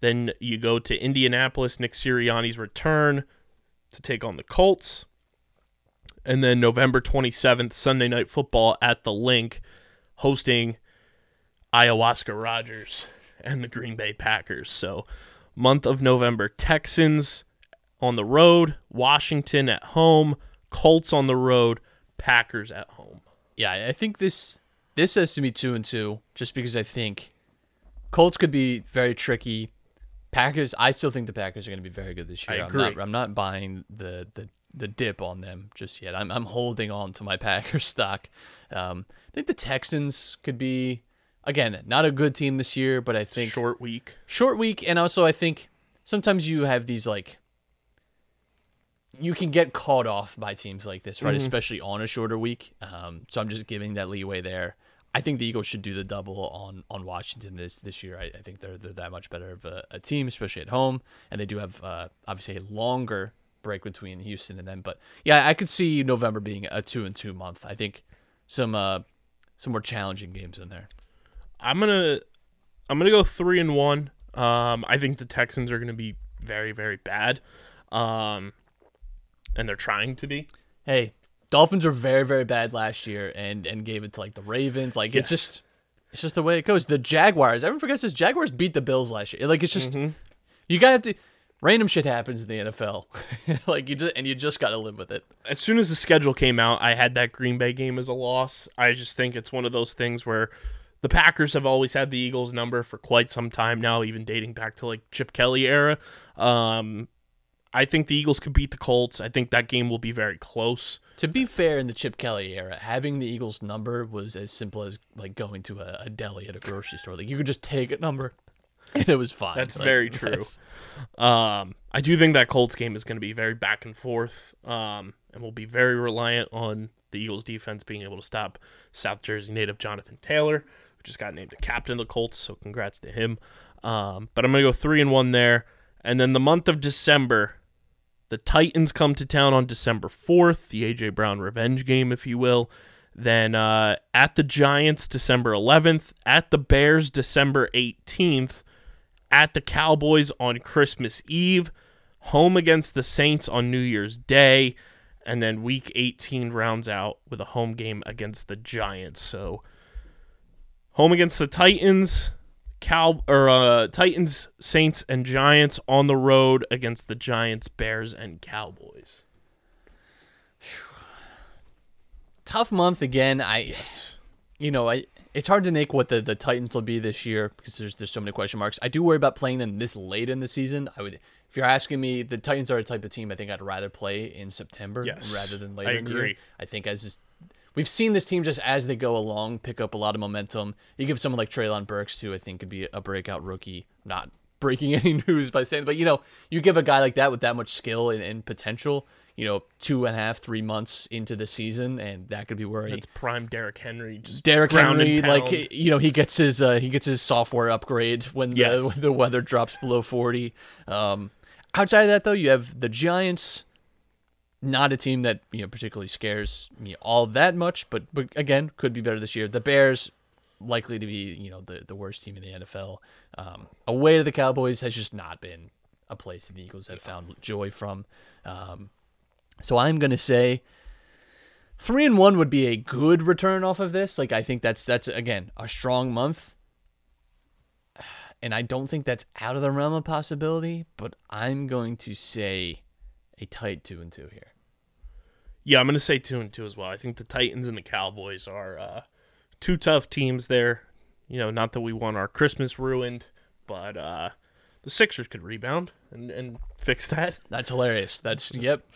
S1: Then you go to Indianapolis, Nick Sirianni's return to take on the Colts. And then November 27th, Sunday Night Football at the Linc, hosting Ayahuasca Rodgers and the Green Bay Packers. So, month of November, Texans on the road, Washington at home, Colts on the road, Packers at home.
S2: Yeah, I think this this has to be two and two, just because I think Colts could be very tricky. Packers, I still think the Packers are going to be very good this year.
S1: I
S2: I'm not. I'm not buying the, the the dip on them just yet. I'm I'm holding on to my *laughs* Packers stock. Um, I think the Texans could be again not a good team this year, but I think
S1: Short week.
S2: short week and also i think sometimes you have these like you can get caught off by teams like this right? Especially on a shorter week. Um, so i'm just giving that leeway there. I think the eagles should do the double on on washington this this year. I, I think they're, they're that much better of a, a team especially at home. And they do have uh, obviously a longer break between houston and them. But yeah i could see november being a two and two month. I think some uh some more challenging games in there.
S1: I'm gonna I'm gonna go three and one. Um, I think the Texans are gonna be very very bad, um, and they're trying to be.
S2: hey, Dolphins were very very bad last year and and gave it to like the Ravens. Like it's just it's just the way it goes. The Jaguars, everyone forgets this. Jaguars beat the Bills last year. Like it's just
S1: Mm-hmm.
S2: you gotta have to. Random shit happens in the NFL, *laughs* like you just and you just gotta live with it.
S1: as soon as the schedule came out, I had that Green Bay game as a loss. I just think it's one of those things where the Packers have always had the Eagles number for quite some time now, even dating back to like Chip Kelly era. Um, I think the Eagles could beat the Colts. I think that game will be very close.
S2: To be fair, in the Chip Kelly era, having the Eagles number was as simple as like going to a, a deli at a grocery store. Like you could just take a number, *laughs* and it was fine.
S1: That's
S2: Like,
S1: very true.
S2: that's-
S1: Um, I do think that Colts game is going to be very back and forth, um, and will be very reliant on the Eagles defense being able to stop South Jersey native Jonathan Taylor, who just got named the captain of the Colts. So congrats to him. Um, but I'm going to go three and one there, and then the month of December, the Titans come to town on December 4th, the AJ Brown revenge game, if you will. Then uh, at the Giants, December 11th. At the Bears, December 18th at the Cowboys on Christmas Eve, home against the Saints on New Year's Day, and then week 18 rounds out with a home game against the Giants. So home against the Titans, Cow or uh, Titans, Saints and Giants on the road against the Giants, Bears and Cowboys. *sighs*
S2: tough month again. I, you know, I it's hard to make what the, the Titans will be this year because there's there's so many question marks. I do worry about playing them this late in the season. I would, if you're asking me, the Titans are a type of team I think I'd rather play in September
S1: Yes,
S2: rather than
S1: I
S2: later in the year.
S1: agree.
S2: I think as this, we've seen this team just as they go along pick up a lot of momentum. You give someone like Treylon Burks too, I think could be a breakout rookie. Not breaking *laughs* any news by saying, but you know, you give a guy like that with that much skill and, and potential. You know, two and a half, three months into the season, and that could be where
S1: It's prime Derrick Henry. Just
S2: Derrick Henry, like you know, he gets his uh, he gets his software upgrade when the when *laughs* the weather drops below forty. Um, outside of that, though, you have the Giants. Not a team that you know particularly scares me all that much, but but again, could be better this year. The Bears likely to be you know the the worst team in the NFL. Um, away to the Cowboys has just not been a place that the Eagles have found joy from. Um, so I'm gonna say three and one would be a good return off of this. Like I think that's that's again a strong month, and I don't think that's out of the realm of possibility. But I'm going to say a tight two and two here.
S1: Yeah, I'm going to say two and two as well. I think the Titans and the Cowboys are uh, two tough teams there. You know, not that we want our Christmas ruined, but uh, the Sixers could rebound and, and fix that. *laughs*
S2: That's hilarious. That's yep.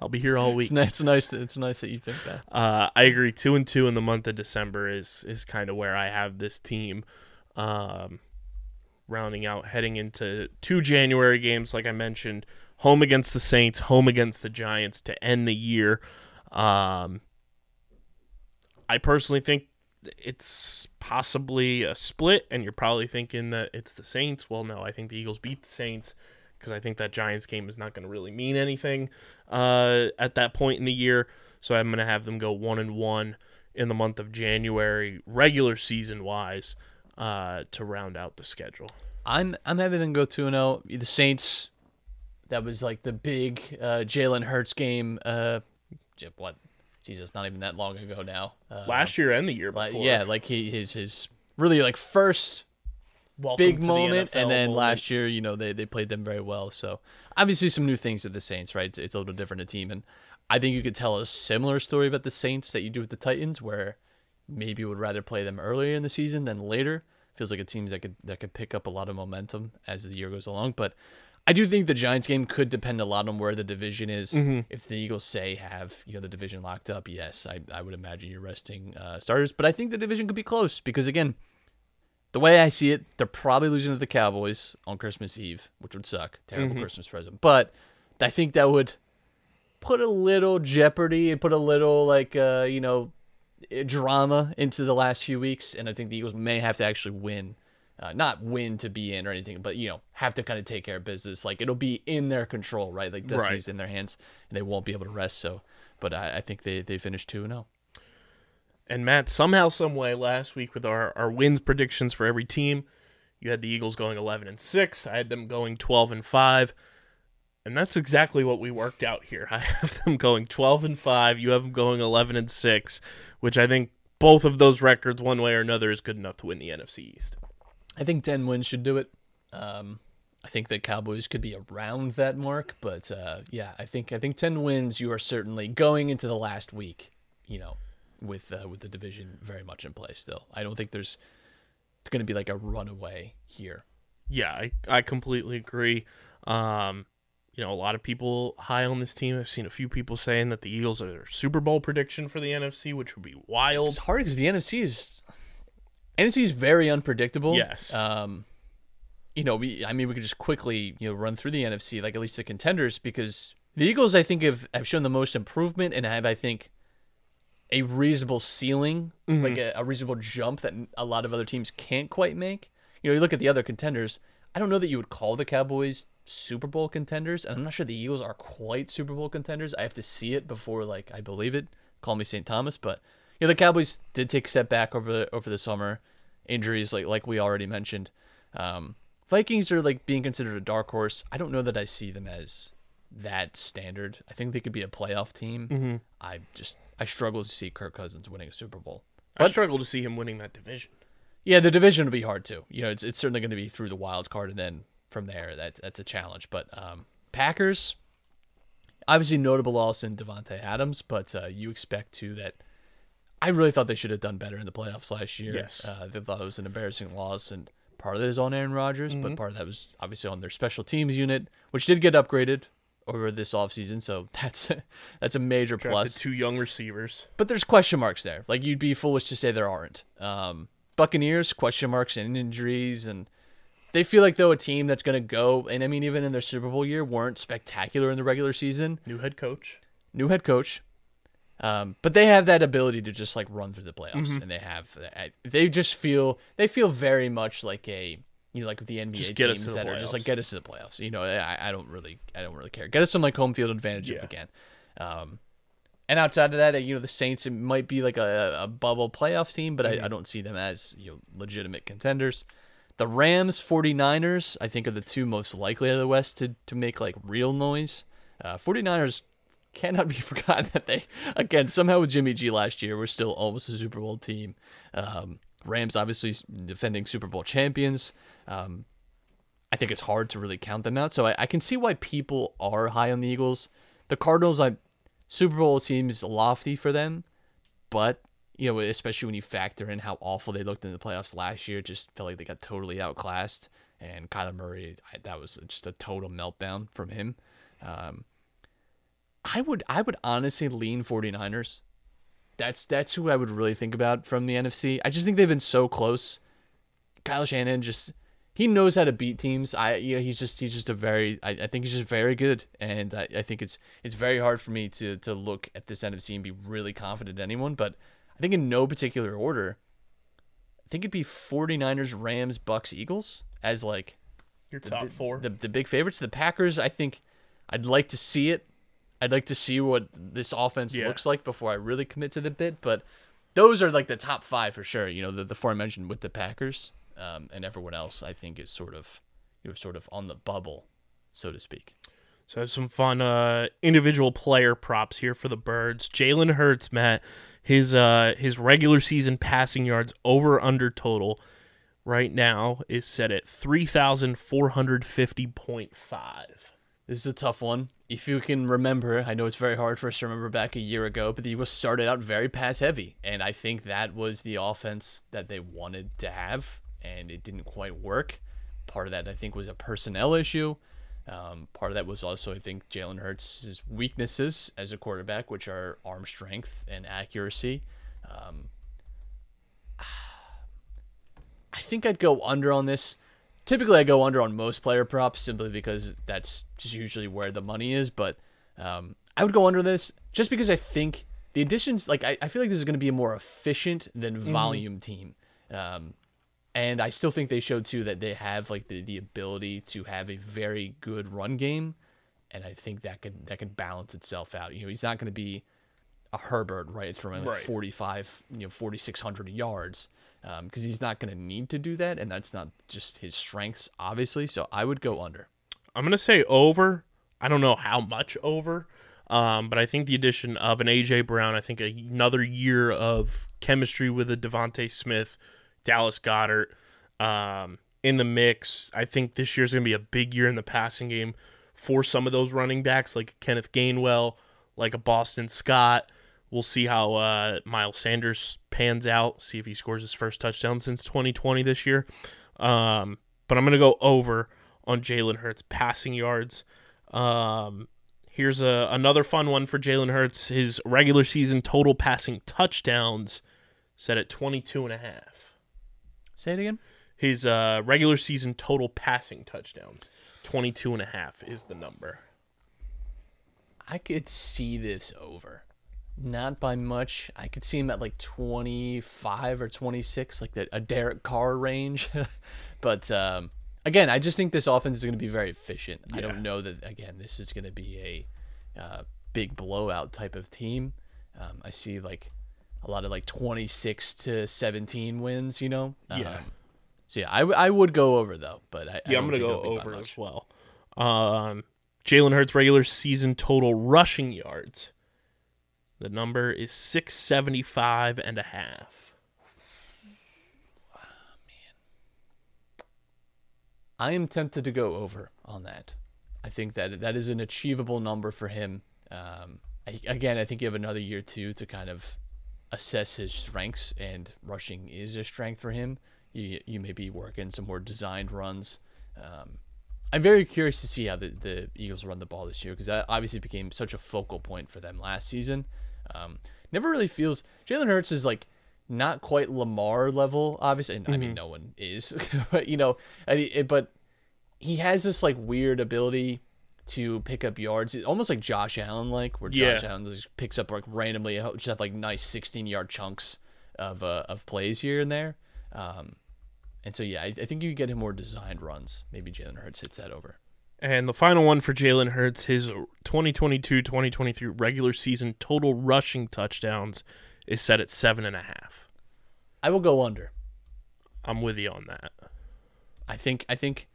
S1: I'll be here all week.
S2: It's, it's nice. It's nice that you think that.
S1: Uh, I agree. Two and two in the month of December is is kind of where I have this team. Um, rounding out, heading into two January games, like I mentioned, home against the Saints, home against the Giants to end the year. Um, I personally think it's possibly a split, and you're probably thinking that it's the Saints. Well, no, I think the Eagles beat the Saints because I think that Giants game is not going to really mean anything uh, at that point in the year. So I'm going to have them go one and one in the month of January, regular season wise, uh, to round out the schedule.
S2: I'm I'm having them go two and zero. The Saints. That was like the big uh, Jalen Hurts game. Uh, what? Jesus, not even that long ago now. Uh,
S1: Last year and the year
S2: like,
S1: before,
S2: yeah, like he his his really like first
S1: Welcome
S2: big
S1: to the
S2: moment, and then
S1: moment.
S2: last year, you know, they they played them very well. So obviously, some new things with the Saints, right? It's, it's a little different a team, and I think you could tell a similar story about the Saints that you do with the Titans, where maybe you would rather play them earlier in the season than later. Feels like a team that could that could pick up a lot of momentum as the year goes along, but. I do think the Giants game could depend a lot on where the division is.
S1: Mm-hmm.
S2: If the Eagles say have you know the division locked up, yes, I, I would imagine you're resting uh, starters. But I think the division could be close because again, the way I see it, they're probably losing to the Cowboys on Christmas Eve, which would suck. Terrible Christmas present. But I think that would put a little jeopardy and put a little like uh, you know eh, drama into the last few weeks, and I think the Eagles may have to actually win. Uh, not win to be in or anything, but you know, have to kind of take care of business. Like it'll be in their control, right? Like this destiny's in their hands, and they won't be able to rest. So, but I, I think they they finished two and oh. zero.
S1: And Matt, somehow, some way, last week with our, our wins predictions for every team, you had the Eagles going eleven and six. I had them going twelve and five. And that's exactly what we worked out here. *laughs* I have them going 12 and 5, you have them going 11 and 6, which I think both of those records one way or another is good enough to win the NFC East.
S2: I think 10 wins should do it. Um, I think the Cowboys could be around that mark, but uh, yeah, I think I think 10 wins you are certainly going into the last week, you know, with uh, with the division very much in play still. I don't think there's going to be like a runaway here.
S1: Yeah, I, I completely agree. Um, you know, a lot of people high on this team. I've seen a few people saying that the Eagles are their Super Bowl prediction for the NFC, which would be wild.
S2: It's hard because the NFC is NFC is very unpredictable.
S1: Yes.
S2: Um, you know, we I mean we could just quickly you know run through the NFC like at least the contenders because the Eagles I think have have shown the most improvement and have I think a reasonable ceiling, like a, a reasonable jump that a lot of other teams can't quite make. You know, you look at the other contenders. I don't know that you would call the Cowboys Super Bowl contenders, and I'm not sure the Eagles are quite Super Bowl contenders. I have to see it before like I believe it. Call me St. Thomas, but you know the Cowboys did take a step back over the, over the summer. Injuries, like like we already mentioned. Um, Vikings are like being considered a dark horse. I don't know that I see them as that standard. I think they could be a playoff team. I just I struggle to see Kirk Cousins winning a Super Bowl.
S1: I struggle to see him winning that division.
S2: Yeah, the division will be hard too. You know, it's it's certainly going to be through the wild card, and then from there, that that's a challenge. But um, Packers, obviously notable loss in Davante Adams, but uh, you expect to that. I really thought they should have done better in the playoffs last year.
S1: Yes.
S2: uh, they thought it was an embarrassing loss, and part of that is on Aaron Rodgers, but part of that was obviously on their special teams unit, which did get upgraded over this offseason. So *laughs* that's that's a major
S1: Drafted
S2: plus
S1: two young receivers.
S2: but there's question marks there. Like you'd be foolish to say there aren't. Um, Buccaneers question marks and injuries, and they feel like though a team that's going to go. And I mean, even in their Super Bowl year, weren't spectacular in the regular season.
S1: New head coach.
S2: New head coach, um, but they have that ability to just like run through the playoffs, and they have. They just feel they feel very much like a. You know, like the NBA
S1: Just get us
S2: teams
S1: to the
S2: that are just like get us to the playoffs. You know, I, I don't really, I don't really care. Get us some like home field advantage if we can. Um, and outside of that, you know, the Saints it might be like a, a bubble playoff team, but I, I don't see them as you know legitimate contenders. The Rams, 49ers, I think are the two most likely out of the West to, to make like real noise. Uh, 49ers cannot be *laughs* forgotten that they, again, somehow with Jimmy G last year, were still almost a Super Bowl team. Um, Rams, obviously defending Super Bowl champions. Um, I think it's hard to really count them out. So I, I can see why people are high on the Eagles. The Cardinals, I Super Bowl seems lofty for them, but you know, especially when you factor in how awful they looked in the playoffs last year, just felt like they got totally outclassed. And Kyler Murray, I, that was just a total meltdown from him. Um, I would, I would honestly lean 49ers. That's that's who I would really think about from the NFC. I just think they've been so close. Kyle Shanahan just he knows how to beat teams. I you know, he's just he's just a very I, I think he's just very good, and I, I think it's it's very hard for me to to look at this NFC and be really confident in anyone. But I think in no particular order, I think it'd be 49ers, Rams, Bucks, Eagles as like
S1: Your top four.
S2: the the big favorites. The Packers, I think I'd like to see it. I'd like to see what this offense
S1: Yeah.
S2: looks like before I really commit to the bit. But those are like the top five for sure. You know, the the four I mentioned with the Packers, um, and everyone else I think is sort of you're sort of on the bubble, so to speak.
S1: So I have some fun uh, individual player props here for the Birds. Jalen Hurts, Matt, his uh, his regular season passing yards over under total right now is set at three thousand four hundred fifty point five.
S2: This is a tough one. If you can remember, I know it's very hard for us to remember back a year ago, but the Eagles started out very pass heavy, and I think that was the offense that they wanted to have, and it didn't quite work. Part of that, I think, was a personnel issue. Um, part of that was also, I think, Jalen Hurts' weaknesses as a quarterback, which are arm strength and accuracy. Um, *sighs* I think I'd go under on this. Typically, I go under on most player props simply because that's just usually where the money is. But um, I would go under this just because I think the additions, like, I, I feel like this is going to be a more efficient than volume team. Um, and I still think they showed too that they have like the, the ability to have a very good run game, and I think that could that could balance itself out. You know, he's not going to be a Herbert right throwing like
S1: Right.
S2: 45, you know, 4600 yards because he's not going to need to do that, and that's not just his strengths, obviously. So I would go under.
S1: I'm gonna say over. I don't know how much over, um, but I think the addition of an AJ Brown, I think another year of chemistry with a DeVonta Smith, Dallas Goedert, um, in the mix. I think this year's gonna be a big year in the passing game for some of those running backs, like Kenneth Gainwell, like a Boston Scott. We'll see how uh, Miles Sanders pans out. See if he scores his first touchdown since 2020 this year. Um, but I'm gonna go over on Jalen Hurts passing yards. Um, here's a another fun one for Jalen Hurts. His regular season total passing touchdowns set at 22 and a half.
S2: Say it again.
S1: His uh, regular season total passing touchdowns, 22 and a half is the number.
S2: I could see this over. Not by much. I could see him at like 25 or 26, like the, a Derek Carr range. *laughs* but um, again, I just think this offense is going to be very efficient. I don't know that, again, this is going to be a uh, big blowout type of team. Um, I see like a lot of like 26 to 17 wins, you know?
S1: Yeah.
S2: Um, so yeah, I, w- I would go over though, but I, I
S1: Yeah, I'm gonna go
S2: it'll be by
S1: over as well. Um, Jalen Hurts regular season total rushing yards. The number is 675 and a half.
S2: I am tempted to go over on that. I think that that is an achievable number for him. Um, I, again, I think you have another year too to kind of assess his strengths, and rushing is a strength for him. You you may be working some more designed runs. Um, I'm very curious to see how the, the Eagles run the ball this year because that obviously became such a focal point for them last season. Um, never really feels Jalen Hurts is like not quite Lamar level, obviously. And I mean, no one is, *laughs* but you know, I, it, but he has this like weird ability to pick up yards, It's almost like Josh Allen, like where Josh
S1: Yeah.
S2: Allen just picks up like randomly, just have like nice 16 yard chunks of uh, of plays here and there. Um, and so yeah, I, I think you get him more designed runs. Maybe Jalen Hurts hits that over.
S1: And the final one for Jalen Hurts, his 2022-2023 regular season total rushing touchdowns is set at seven and a half.
S2: I will go under.
S1: I'm with you on that.
S2: I think I think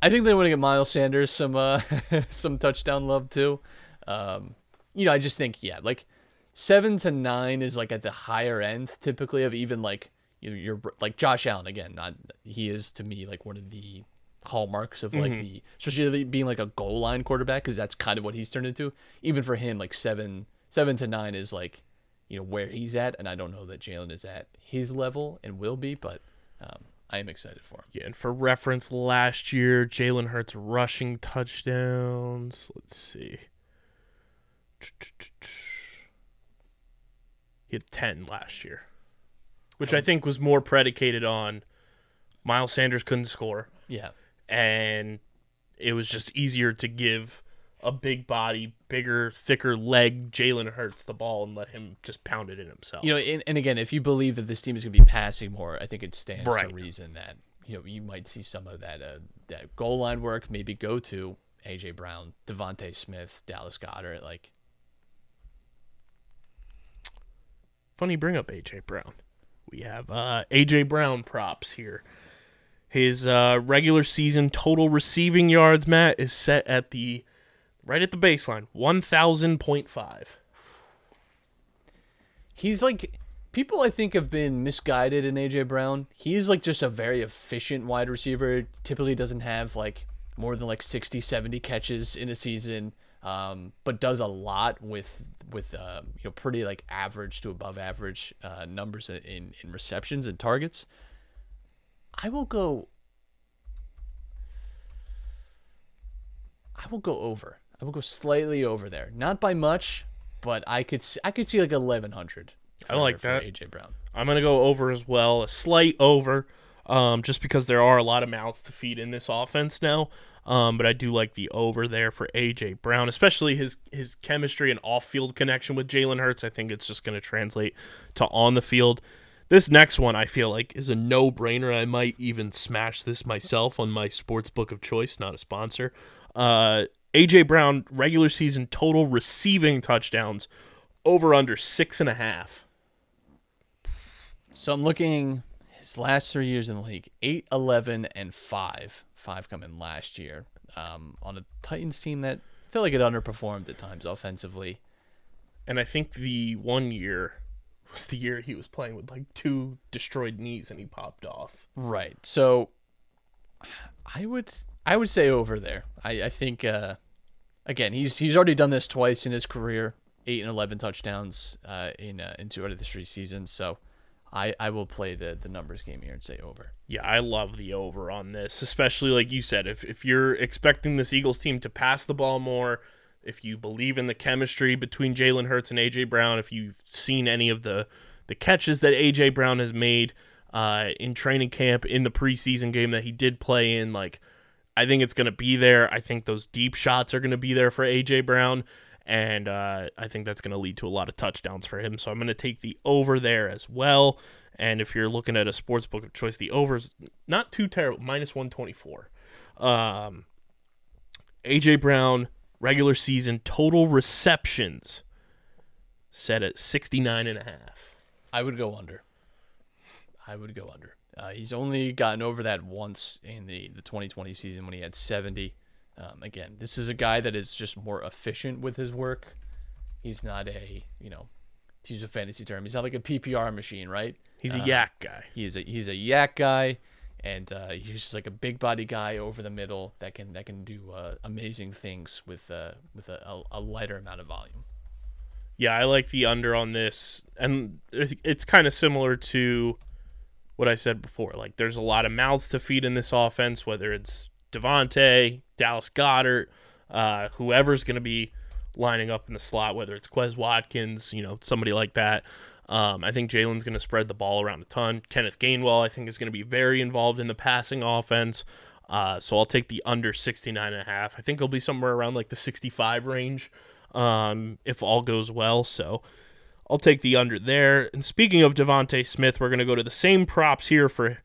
S2: I think they want to get Miles Sanders some uh *laughs* some touchdown love too. Um, you know, I just think yeah, like seven to nine is like at the higher end typically of even like you know, you're like Josh Allen again. Not he is to me like one of the hallmarks of like the especially being like a goal line quarterback because that's kind of what he's turned into. Even for him, like seven seven to nine is like you know where he's at, and I don't know that Jalen is at his level and will be, but um, I am excited for him.
S1: Yeah, and for reference, last year Jalen Hurts rushing touchdowns. Let's see. He had ten last year, which I think was more predicated on Miles Sanders couldn't score,
S2: Yeah.
S1: And it was just easier to give a big body, bigger, thicker leg Jalen Hurts the ball and let him just pound it in himself.
S2: You know, and, and again, if you believe that this team is going to be passing more, I think it stands
S1: Right.
S2: to reason that you know you might see some of that uh, that goal line work maybe go to AJ Brown, DeVonta Smith, Dallas Goedert. Like,
S1: Funny bring up AJ Brown. We have uh, AJ Brown props here. His uh, regular season total receiving yards, Matt, is set at the right at the baseline, one thousand point five.
S2: he's like people I think have been misguided in AJ Brown. He's like just a very efficient wide receiver. Typically doesn't have like more than like 60, 70 catches in a season. Um, but does a lot with with um, you know pretty like average to above average uh, numbers in in receptions and targets. I will go. I will go over. I will go slightly over there, not by much, but I could see, I could see like eleven hundred.
S1: I like
S2: for
S1: that.
S2: AJ Brown.
S1: I'm gonna go over as well, a slight over, um, just because there are a lot of mouths to feed in this offense now. Um, but I do like the over there for AJ Brown, especially his his chemistry and off field connection with Jalen Hurts. I think it's just gonna translate to on the field. This next one I feel like is a no brainer. I might even smash this myself on my sports book of choice, not a sponsor. Uh, AJ Brown regular season total receiving touchdowns over under six and a half.
S2: So I'm looking his last three years in the league 8, 11, and 5. 5 coming last year um, on a Titans team that I feel like it underperformed at times offensively.
S1: And I think the one year was the year he was playing with like two destroyed knees and he popped off.
S2: Right. So I would I would say over there. I, I think uh again he's he's already done this twice in his career. Eight and eleven touchdowns uh, in uh, in two out of the three seasons. So I, I will play the, the numbers game here and say over.
S1: Yeah, I love the over on this, especially like you said, if if you're expecting this Eagles team to pass the ball more, if you believe in the chemistry between Jalen Hurts and AJ Brown, if you've seen any of the the catches that AJ Brown has made uh, in training camp in the preseason game that he did play in, like I think it's going to be there. I think those deep shots are going to be there for AJ Brown, and uh, I think that's going to lead to a lot of touchdowns for him. So I'm going to take the over there as well. And if you're looking at a sports book of choice, the over's not too terrible, minus 124. Um, AJ Brown regular season total receptions set at 69 and a half.
S2: I would go under. I would go under. Uh, he's only gotten over that once in the, the 2020 season when he had 70. Um, again, this is a guy that is just more efficient with his work. He's not a, you know, to use a fantasy term, he's not like a PPR machine, right?
S1: He's a
S2: Uh,
S1: YAC guy.
S2: He is a he's a YAC guy, and uh, he's just like a big body guy over the middle that can that can do uh, amazing things with uh, with a, a, lighter amount of volume.
S1: Yeah, I like the under on this, and it's, kind of similar to what I said before. Like, there's a lot of mouths to feed in this offense, whether it's DeVonta, Dallas Goedert, uh, whoever's going to be lining up in the slot, whether it's Quez Watkins, you know, somebody like that. Um, I think Jalen's going to spread the ball around a ton. Kenneth Gainwell, I think, is going to be very involved in the passing offense. Uh, so I'll take the under 69 and a half. I think it'll be somewhere around like the 65 range um, if all goes well. So I'll take the under there. And speaking of DeVonta Smith, we're going to go to the same props here for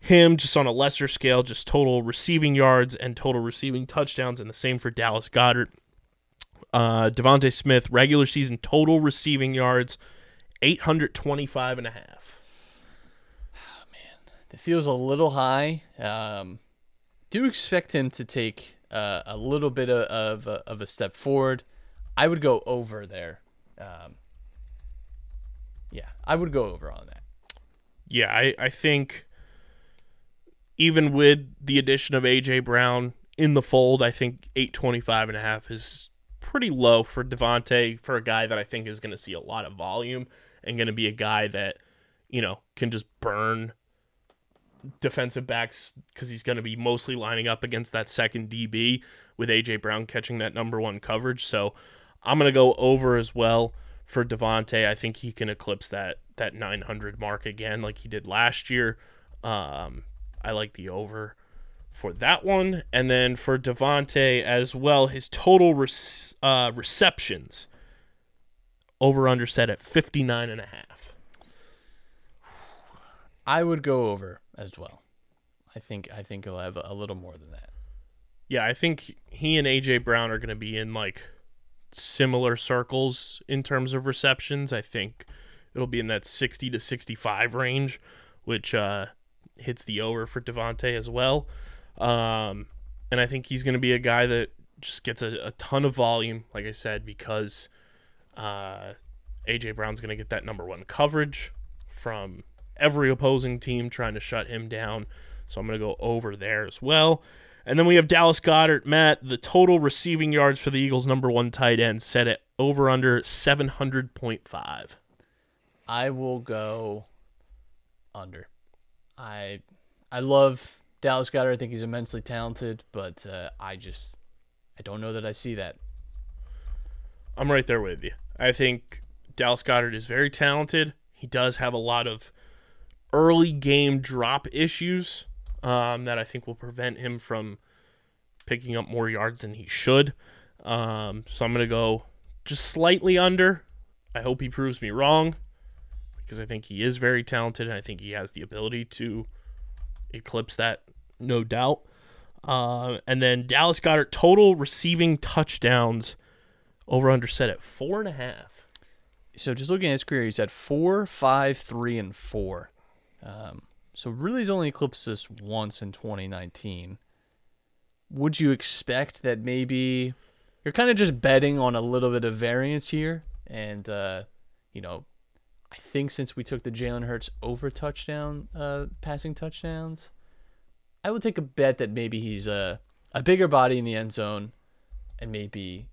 S1: him, just on a lesser scale, just total receiving yards and total receiving touchdowns, and the same for Dallas Goedert. Uh, DeVonta Smith, regular season total receiving yards, 825 and a half.
S2: It feels a little high. Um, do expect him to take uh, a little bit of of a, of a step forward. I would go over there. Um, yeah, I would go over on that.
S1: Yeah, I, I think even with the addition of AJ Brown in the fold, I think 825 and a half is pretty low for DeVonta for a guy that I think is going to see a lot of volume and going to be a guy that, you know, can just burn defensive backs because he's going to be mostly lining up against that second DB with AJ Brown catching that number one coverage. So I'm going to go over as well for DeVonta. I think he can eclipse that that 900 mark again, like he did last year. Um, I like the over for that one, and then for DeVonta as well, his total uh, receptions over under set at 59 and a half.
S2: I would go over as well. I think I think he'll have a, a little more than that.
S1: Yeah, I think he and AJ Brown are going to be in like similar circles in terms of receptions. I think it'll be in that 60 to 65 range, which uh, hits the over for DeVonta as well. Um, and I think he's going to be a guy that just gets a, a ton of volume, like I said, because uh, AJ Brown's going to get that number one coverage from every opposing team trying to shut him down. So I'm going to go over there as well. And then we have Dallas Goedert, Matt. The total receiving yards for the Eagles' number one tight end set at over under 700.5.
S2: I will go under. I I love Dallas Goedert. I think he's immensely talented, but uh, I just I don't know that I see that.
S1: I'm right there with you. I think Dallas Goedert is very talented. He does have a lot of early game drop issues um, that I think will prevent him from picking up more yards than he should. Um, so I'm going to go just slightly under. I hope he proves me wrong because I think he is very talented and I think he has the ability to eclipse that, no doubt. Uh, and then Dallas Goedert total receiving touchdowns over under set at four and a half.
S2: So just looking at his career, he's had four, five, three, and four. Um, so really, he's only eclipsed this once in 2019. Would you expect that maybe you're kind of just betting on a little bit of variance here, and uh, you know, I think since we took the Jalen Hurts over touchdown, uh, passing touchdowns, I would take a bet that maybe he's a a bigger body in the end zone, and maybe,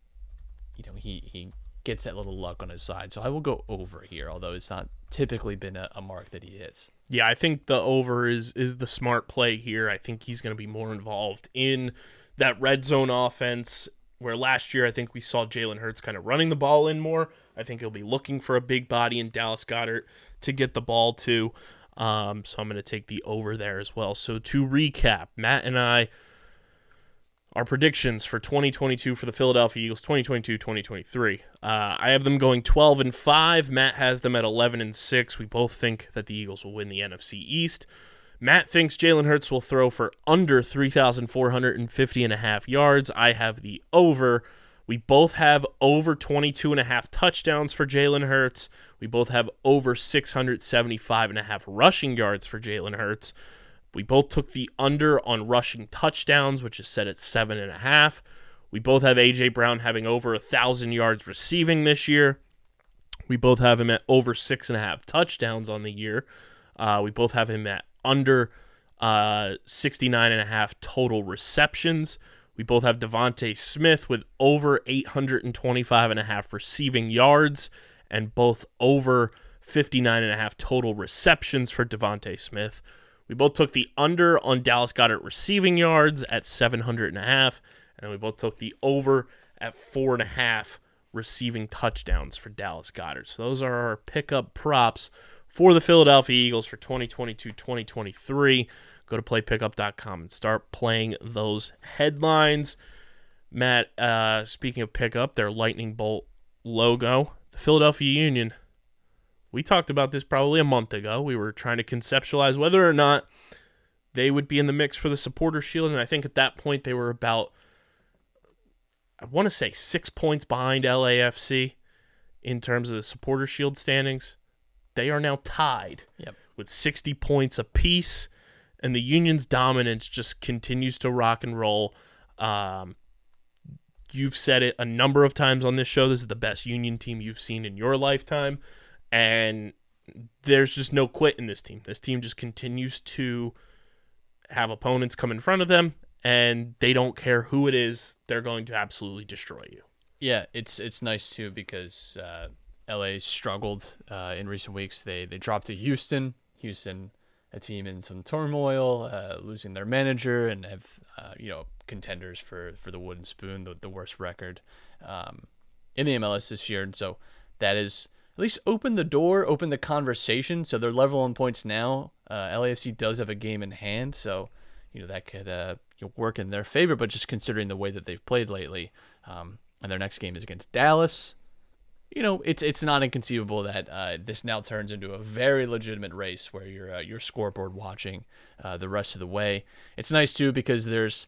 S2: you know, he he gets that little luck on his side. So I will go over here, although it's not typically been a, a mark that he hits.
S1: Yeah, I think the over is is the smart play here. I think he's going to be more involved in that red zone offense. Where last year I think we saw Jalen Hurts kind of running the ball in more. I think he'll be looking for a big body in Dallas Goedert to get the ball to. Um, so I'm going to take the over there as well. So to recap, Matt and I our predictions for 2022 for the Philadelphia Eagles 2022-2023. Uh, I have them going 12 and 5. Matt has them at 11 and 6. We both think that the Eagles will win the NFC East. Matt thinks Jalen Hurts will throw for under 3,450 and a half yards. I have the over. We both have over 22 and a half touchdowns for Jalen Hurts. We both have over 675 and a half rushing yards for Jalen Hurts. We both took the under on rushing touchdowns, which is set at seven and a half. We both have AJ Brown having over a thousand yards receiving this year. We both have him at over six and a half touchdowns on the year. Uh, we both have him at under uh, 69 and a half total receptions. We both have DeVonta Smith with over 825 and a half receiving yards and both over 59 and a half total receptions for DeVonta Smith. We both took the under on Dallas Goedert receiving yards at 700 and a half, and we both took the over at four and a half receiving touchdowns for Dallas Goedert. So those are our pickup props for the Philadelphia Eagles for 2022-2023. Go to playpickup.com and start playing those headlines. Matt, uh, speaking of pickup, their lightning bolt logo, the Philadelphia Union we talked about this probably a month ago. We were trying to conceptualize whether or not they would be in the mix for the supporter shield, and I think at that point they were about I want to say six points behind LAFC in terms of the supporter shield standings. They are now tied
S2: Yep.
S1: with 60 points apiece, and the Union's dominance just continues to rock and roll. Um, you've said it a number of times on this show. This is the best Union team you've seen in your lifetime and there's just no quit in this team. This team just continues to have opponents come in front of them, and they don't care who it is; they're going to absolutely destroy you.
S2: Yeah, it's it's nice too because uh, LA struggled uh, in recent weeks. They they dropped to Houston. Houston, a team in some turmoil, uh, losing their manager, and have uh, you know contenders for for the wooden spoon, the, the worst record um, in the MLS this year. And so that is at least open the door, open the conversation. So they're level on points now. Uh, LAFC does have a game in hand, so you know that could uh, work in their favor. But just considering the way that they've played lately, um, and their next game is against Dallas, you know it's it's not inconceivable that uh, this now turns into a very legitimate race where you're uh, you're scoreboard watching uh, the rest of the way. It's nice too because there's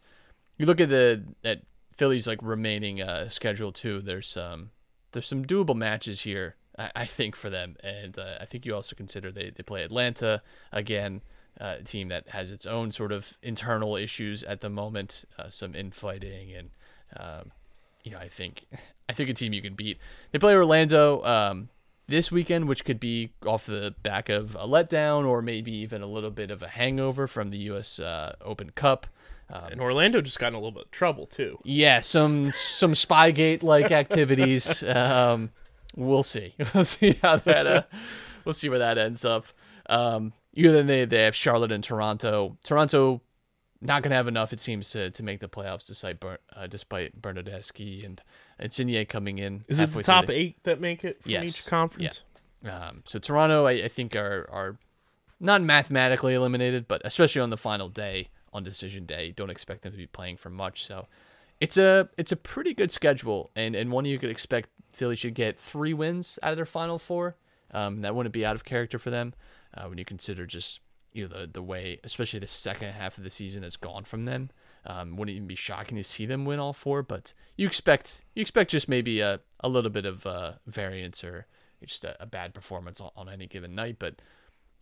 S2: you look at the at Philly's like remaining uh, schedule too. There's um there's some doable matches here. I, I think for them, and uh, I think you also consider they, they play Atlanta again, uh, a team that has its own sort of internal issues at the moment, uh, some infighting, and um, you know I think I think a team you can beat. They play Orlando um, this weekend, which could be off the back of a letdown or maybe even a little bit of a hangover from the U.S. Uh, Open Cup. Um,
S1: And Orlando just got in a little bit of trouble too.
S2: yeah, some some Spygate like activities. *laughs* Um, we'll see. *laughs* We'll see how that. Uh, we'll see where that ends up. Um, you then they they have Charlotte and Toronto. Toronto not gonna have enough, it seems, to, to make the playoffs despite uh, despite Bernadeschi and and Insigne coming in.
S1: Is it the top eight that make it from
S2: Yes.
S1: each conference?
S2: um, so Toronto, I, I think, are are not mathematically eliminated, but especially on the final day, on decision day, don't expect them to be playing for much. So it's a it's a pretty good schedule, and and one you could expect Philly should get three wins out of their final four. Um, that wouldn't be out of character for them uh, when you consider just you know the the way, especially the second half of the season has gone from them. Um, wouldn't even be shocking to see them win all four, but you expect you expect just maybe a, a little bit of uh, variance or just a, a bad performance on, on any given night. But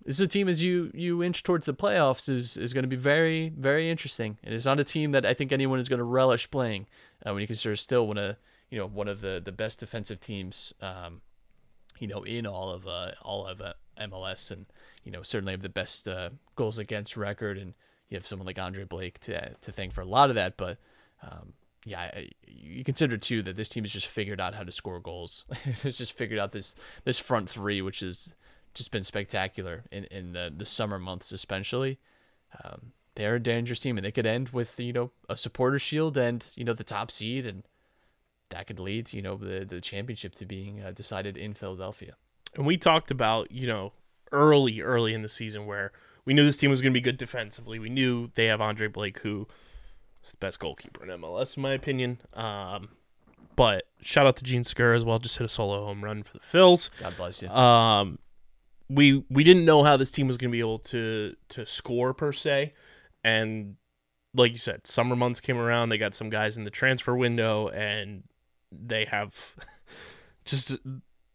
S2: this is a team as you you inch towards the playoffs is is going to be very very interesting. And It is not a team that I think anyone is going to relish playing uh, when you consider still one of you know one of the the best defensive teams, um, you know, in all of uh, all of uh, MLS, and you know certainly have the best uh, goals against record, and you have someone like Andre Blake to to thank for a lot of that. But um, yeah, I- you consider too that this team has just figured out how to score goals. *laughs* it's just figured out this this front three, which has just been spectacular in in the the summer months, especially. Um, they're a dangerous team, and they could end with you know a supporter shield and you know the top seed, and that could lead you know the the championship to being uh, decided in Philadelphia.
S1: And we talked about, you know, early, early in the season where we knew this team was going to be good defensively. We knew they have Andre Blake, who is the best goalkeeper in MLS, in my opinion. Um, but shout out to Jean Segura as well. Just hit a solo home run for the Phils.
S2: God bless you.
S1: Um, we we didn't know how this team was going to be able to to score per se, and like you said, summer months came around. They got some guys in the transfer window, and they have *laughs* just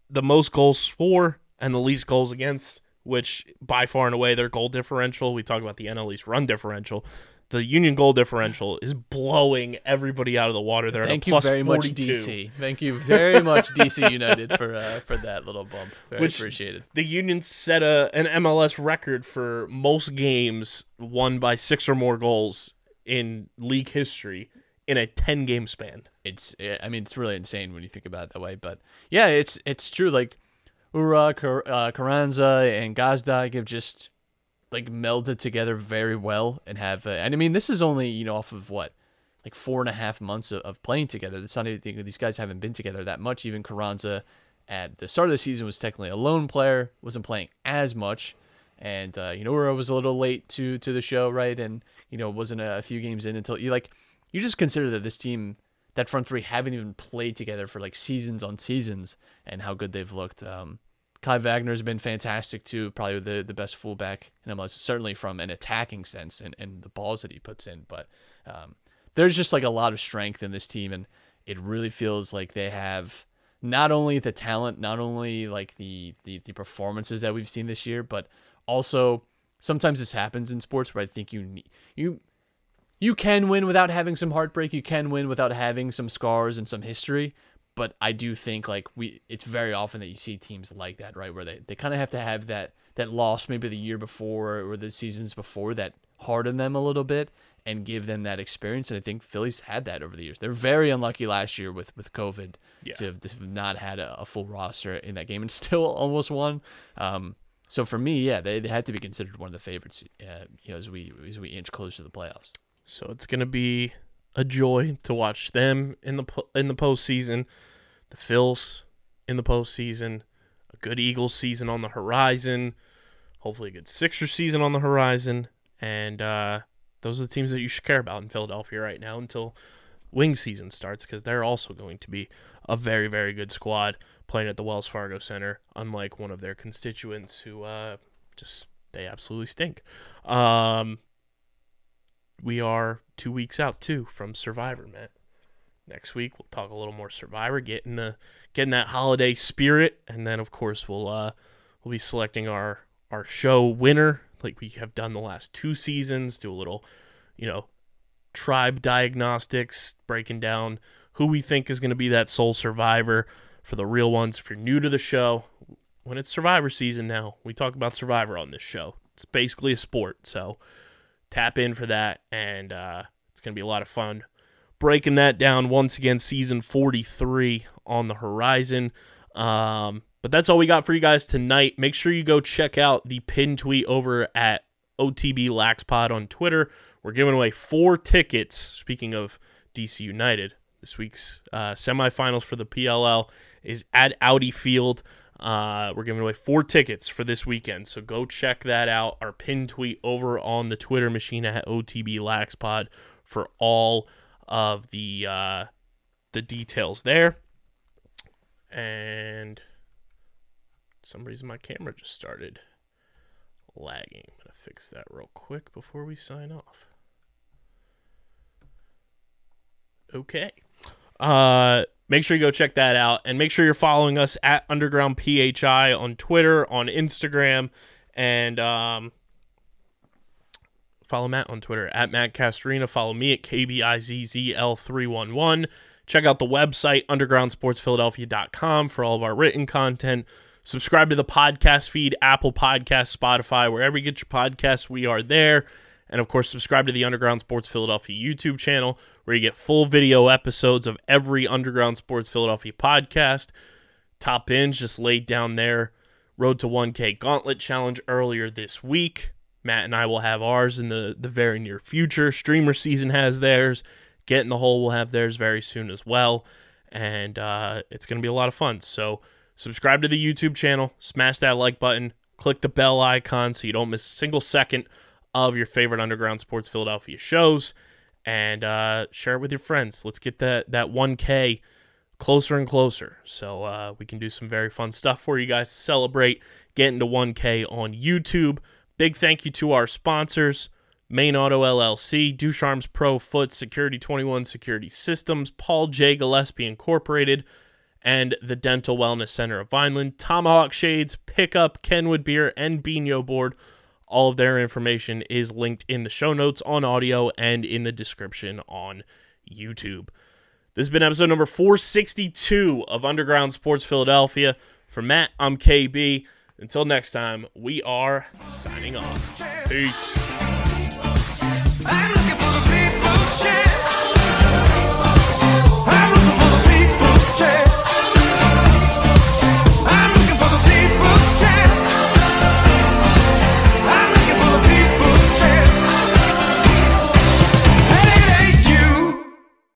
S1: the most goals for and the least goals against, which by far and away their goal differential. We talk about the NL East run differential. The Union goal differential is blowing everybody out of the water. They're
S2: Thank
S1: at a
S2: you
S1: plus
S2: very
S1: 42.
S2: much, DC. Thank you very much, DC United, for uh, for that little bump. Very
S1: Which-
S2: appreciated.
S1: the Union set a an MLS record for most games won by six or more goals in league history in a ten game span.
S2: It's I mean it's really insane when you think about it that way. But yeah, it's it's true. Like Uhre, uh, Carranza, and Gazdag have just like melded together very well and have. Uh, and I mean this is only you know off of what like four and a half months of, of playing together. It's not anything. These guys haven't been together that much. Even Carranza at the start of the season was technically a lone player, wasn't playing as much. And uh, you know, Uhre was a little late to to the show, right? And you know, wasn't a few games in until you like you just consider that this team, that front three, haven't even played together for like seasons on seasons, and how good they've looked. Um, Kai Wagner's been fantastic too, probably the the best fullback in MLS, certainly from an attacking sense and, and the balls that he puts in. But um, there's just like a lot of strength in this team, and it really feels like they have not only the talent, not only like the the, the performances that we've seen this year, but also sometimes this happens in sports where I think you need you you can win without having some heartbreak. You can win without having some scars and some history. But I do think like we, it's very often that you see teams like that, right, where they, they kind of have to have that that loss maybe the year before or the seasons before that harden them a little bit and give them that experience. And I think Philly's had that over the years. They're very unlucky last year with with COVID
S1: Yeah.
S2: to have to have not had a, a full roster in that game and *laughs* still almost won. Um, so for me, yeah, they, they had to be considered one of the favorites, uh, you know, as we as we inch closer to the playoffs.
S1: So it's gonna be a joy to watch them in the in the postseason, the Phils in the postseason, a good Eagles season on the horizon, hopefully a good Sixers season on the horizon, and uh, those are the teams that you should care about in Philadelphia right now until wing season starts because they're also going to be a very very good squad playing at the Wells Fargo Center, unlike one of their constituents who uh, just they absolutely stink. Um, we are two weeks out too from Survivor, Matt. Next week we'll talk a little more Survivor, getting the getting that holiday spirit, and then of course we'll uh we'll be selecting our our show winner like we have done the last two seasons. Do a little, you know, tribe diagnostics, breaking down who we think is going to be that sole survivor for the real ones. If you're new to the show, when it's Survivor season now, we talk about Survivor on this show. It's basically a sport, so tap in for that and uh, it's going to be a lot of fun. Breaking that down once again season 43 on the horizon. Um, but that's all we got for you guys tonight. Make sure you go check out the pin tweet over at otb laxpod on twitter. We're giving away four tickets speaking of dc united. This week's uh, semifinals for the pll is at audi field uh, we're giving away four tickets for this weekend, so go check that out. Our pin tweet over on the Twitter machine at OTB Laxpod for all of the uh, the details there. And some reason my camera just started lagging. I'm gonna fix that real quick before we sign off. Okay. Uh, make sure you go check that out, and make sure you're following us at Underground PHI on Twitter, on Instagram, and um, follow Matt on Twitter at Matt Castorina. Follow me at KBIZZL311. Check out the website, undergroundsportsphiladelphia.com, for all of our written content. Subscribe to the podcast feed, Apple Podcast, Spotify, wherever you get your podcasts, we are there. And of course, subscribe to the Underground Sports Philadelphia YouTube channel, where you get full video episodes of every Underground Sports Philadelphia podcast. Top Binge just laid down their Road to 1K Gauntlet Challenge earlier this week. Matt and I will have ours in the, the very near future. Streamer Season has theirs. Get in the Hole will have theirs very soon as well. And uh, it's going to be a lot of fun. So subscribe to the YouTube channel, smash that like button, click the bell icon so you don't miss a single second of your favorite Underground Sports Philadelphia shows. And uh, share it with your friends. Let's get that, that 1K closer and closer. So uh, we can do some very fun stuff for you guys to celebrate getting to 1K on YouTube. Big thank you to our sponsors Main Auto LLC, Ducharme's Pro Foot, Security 21 Security Systems, Paul J. Gillespie Incorporated, and the Dental Wellness Center of Vineland, Tomahawk Shades, Pickup, Kenwood Beer, and Bino Board. All of their information is linked in the show notes on audio and in the description on YouTube. This has been episode number 462 of Underground Sports Philadelphia. For Matt, I'm KB. Until next time, we are signing off. Peace.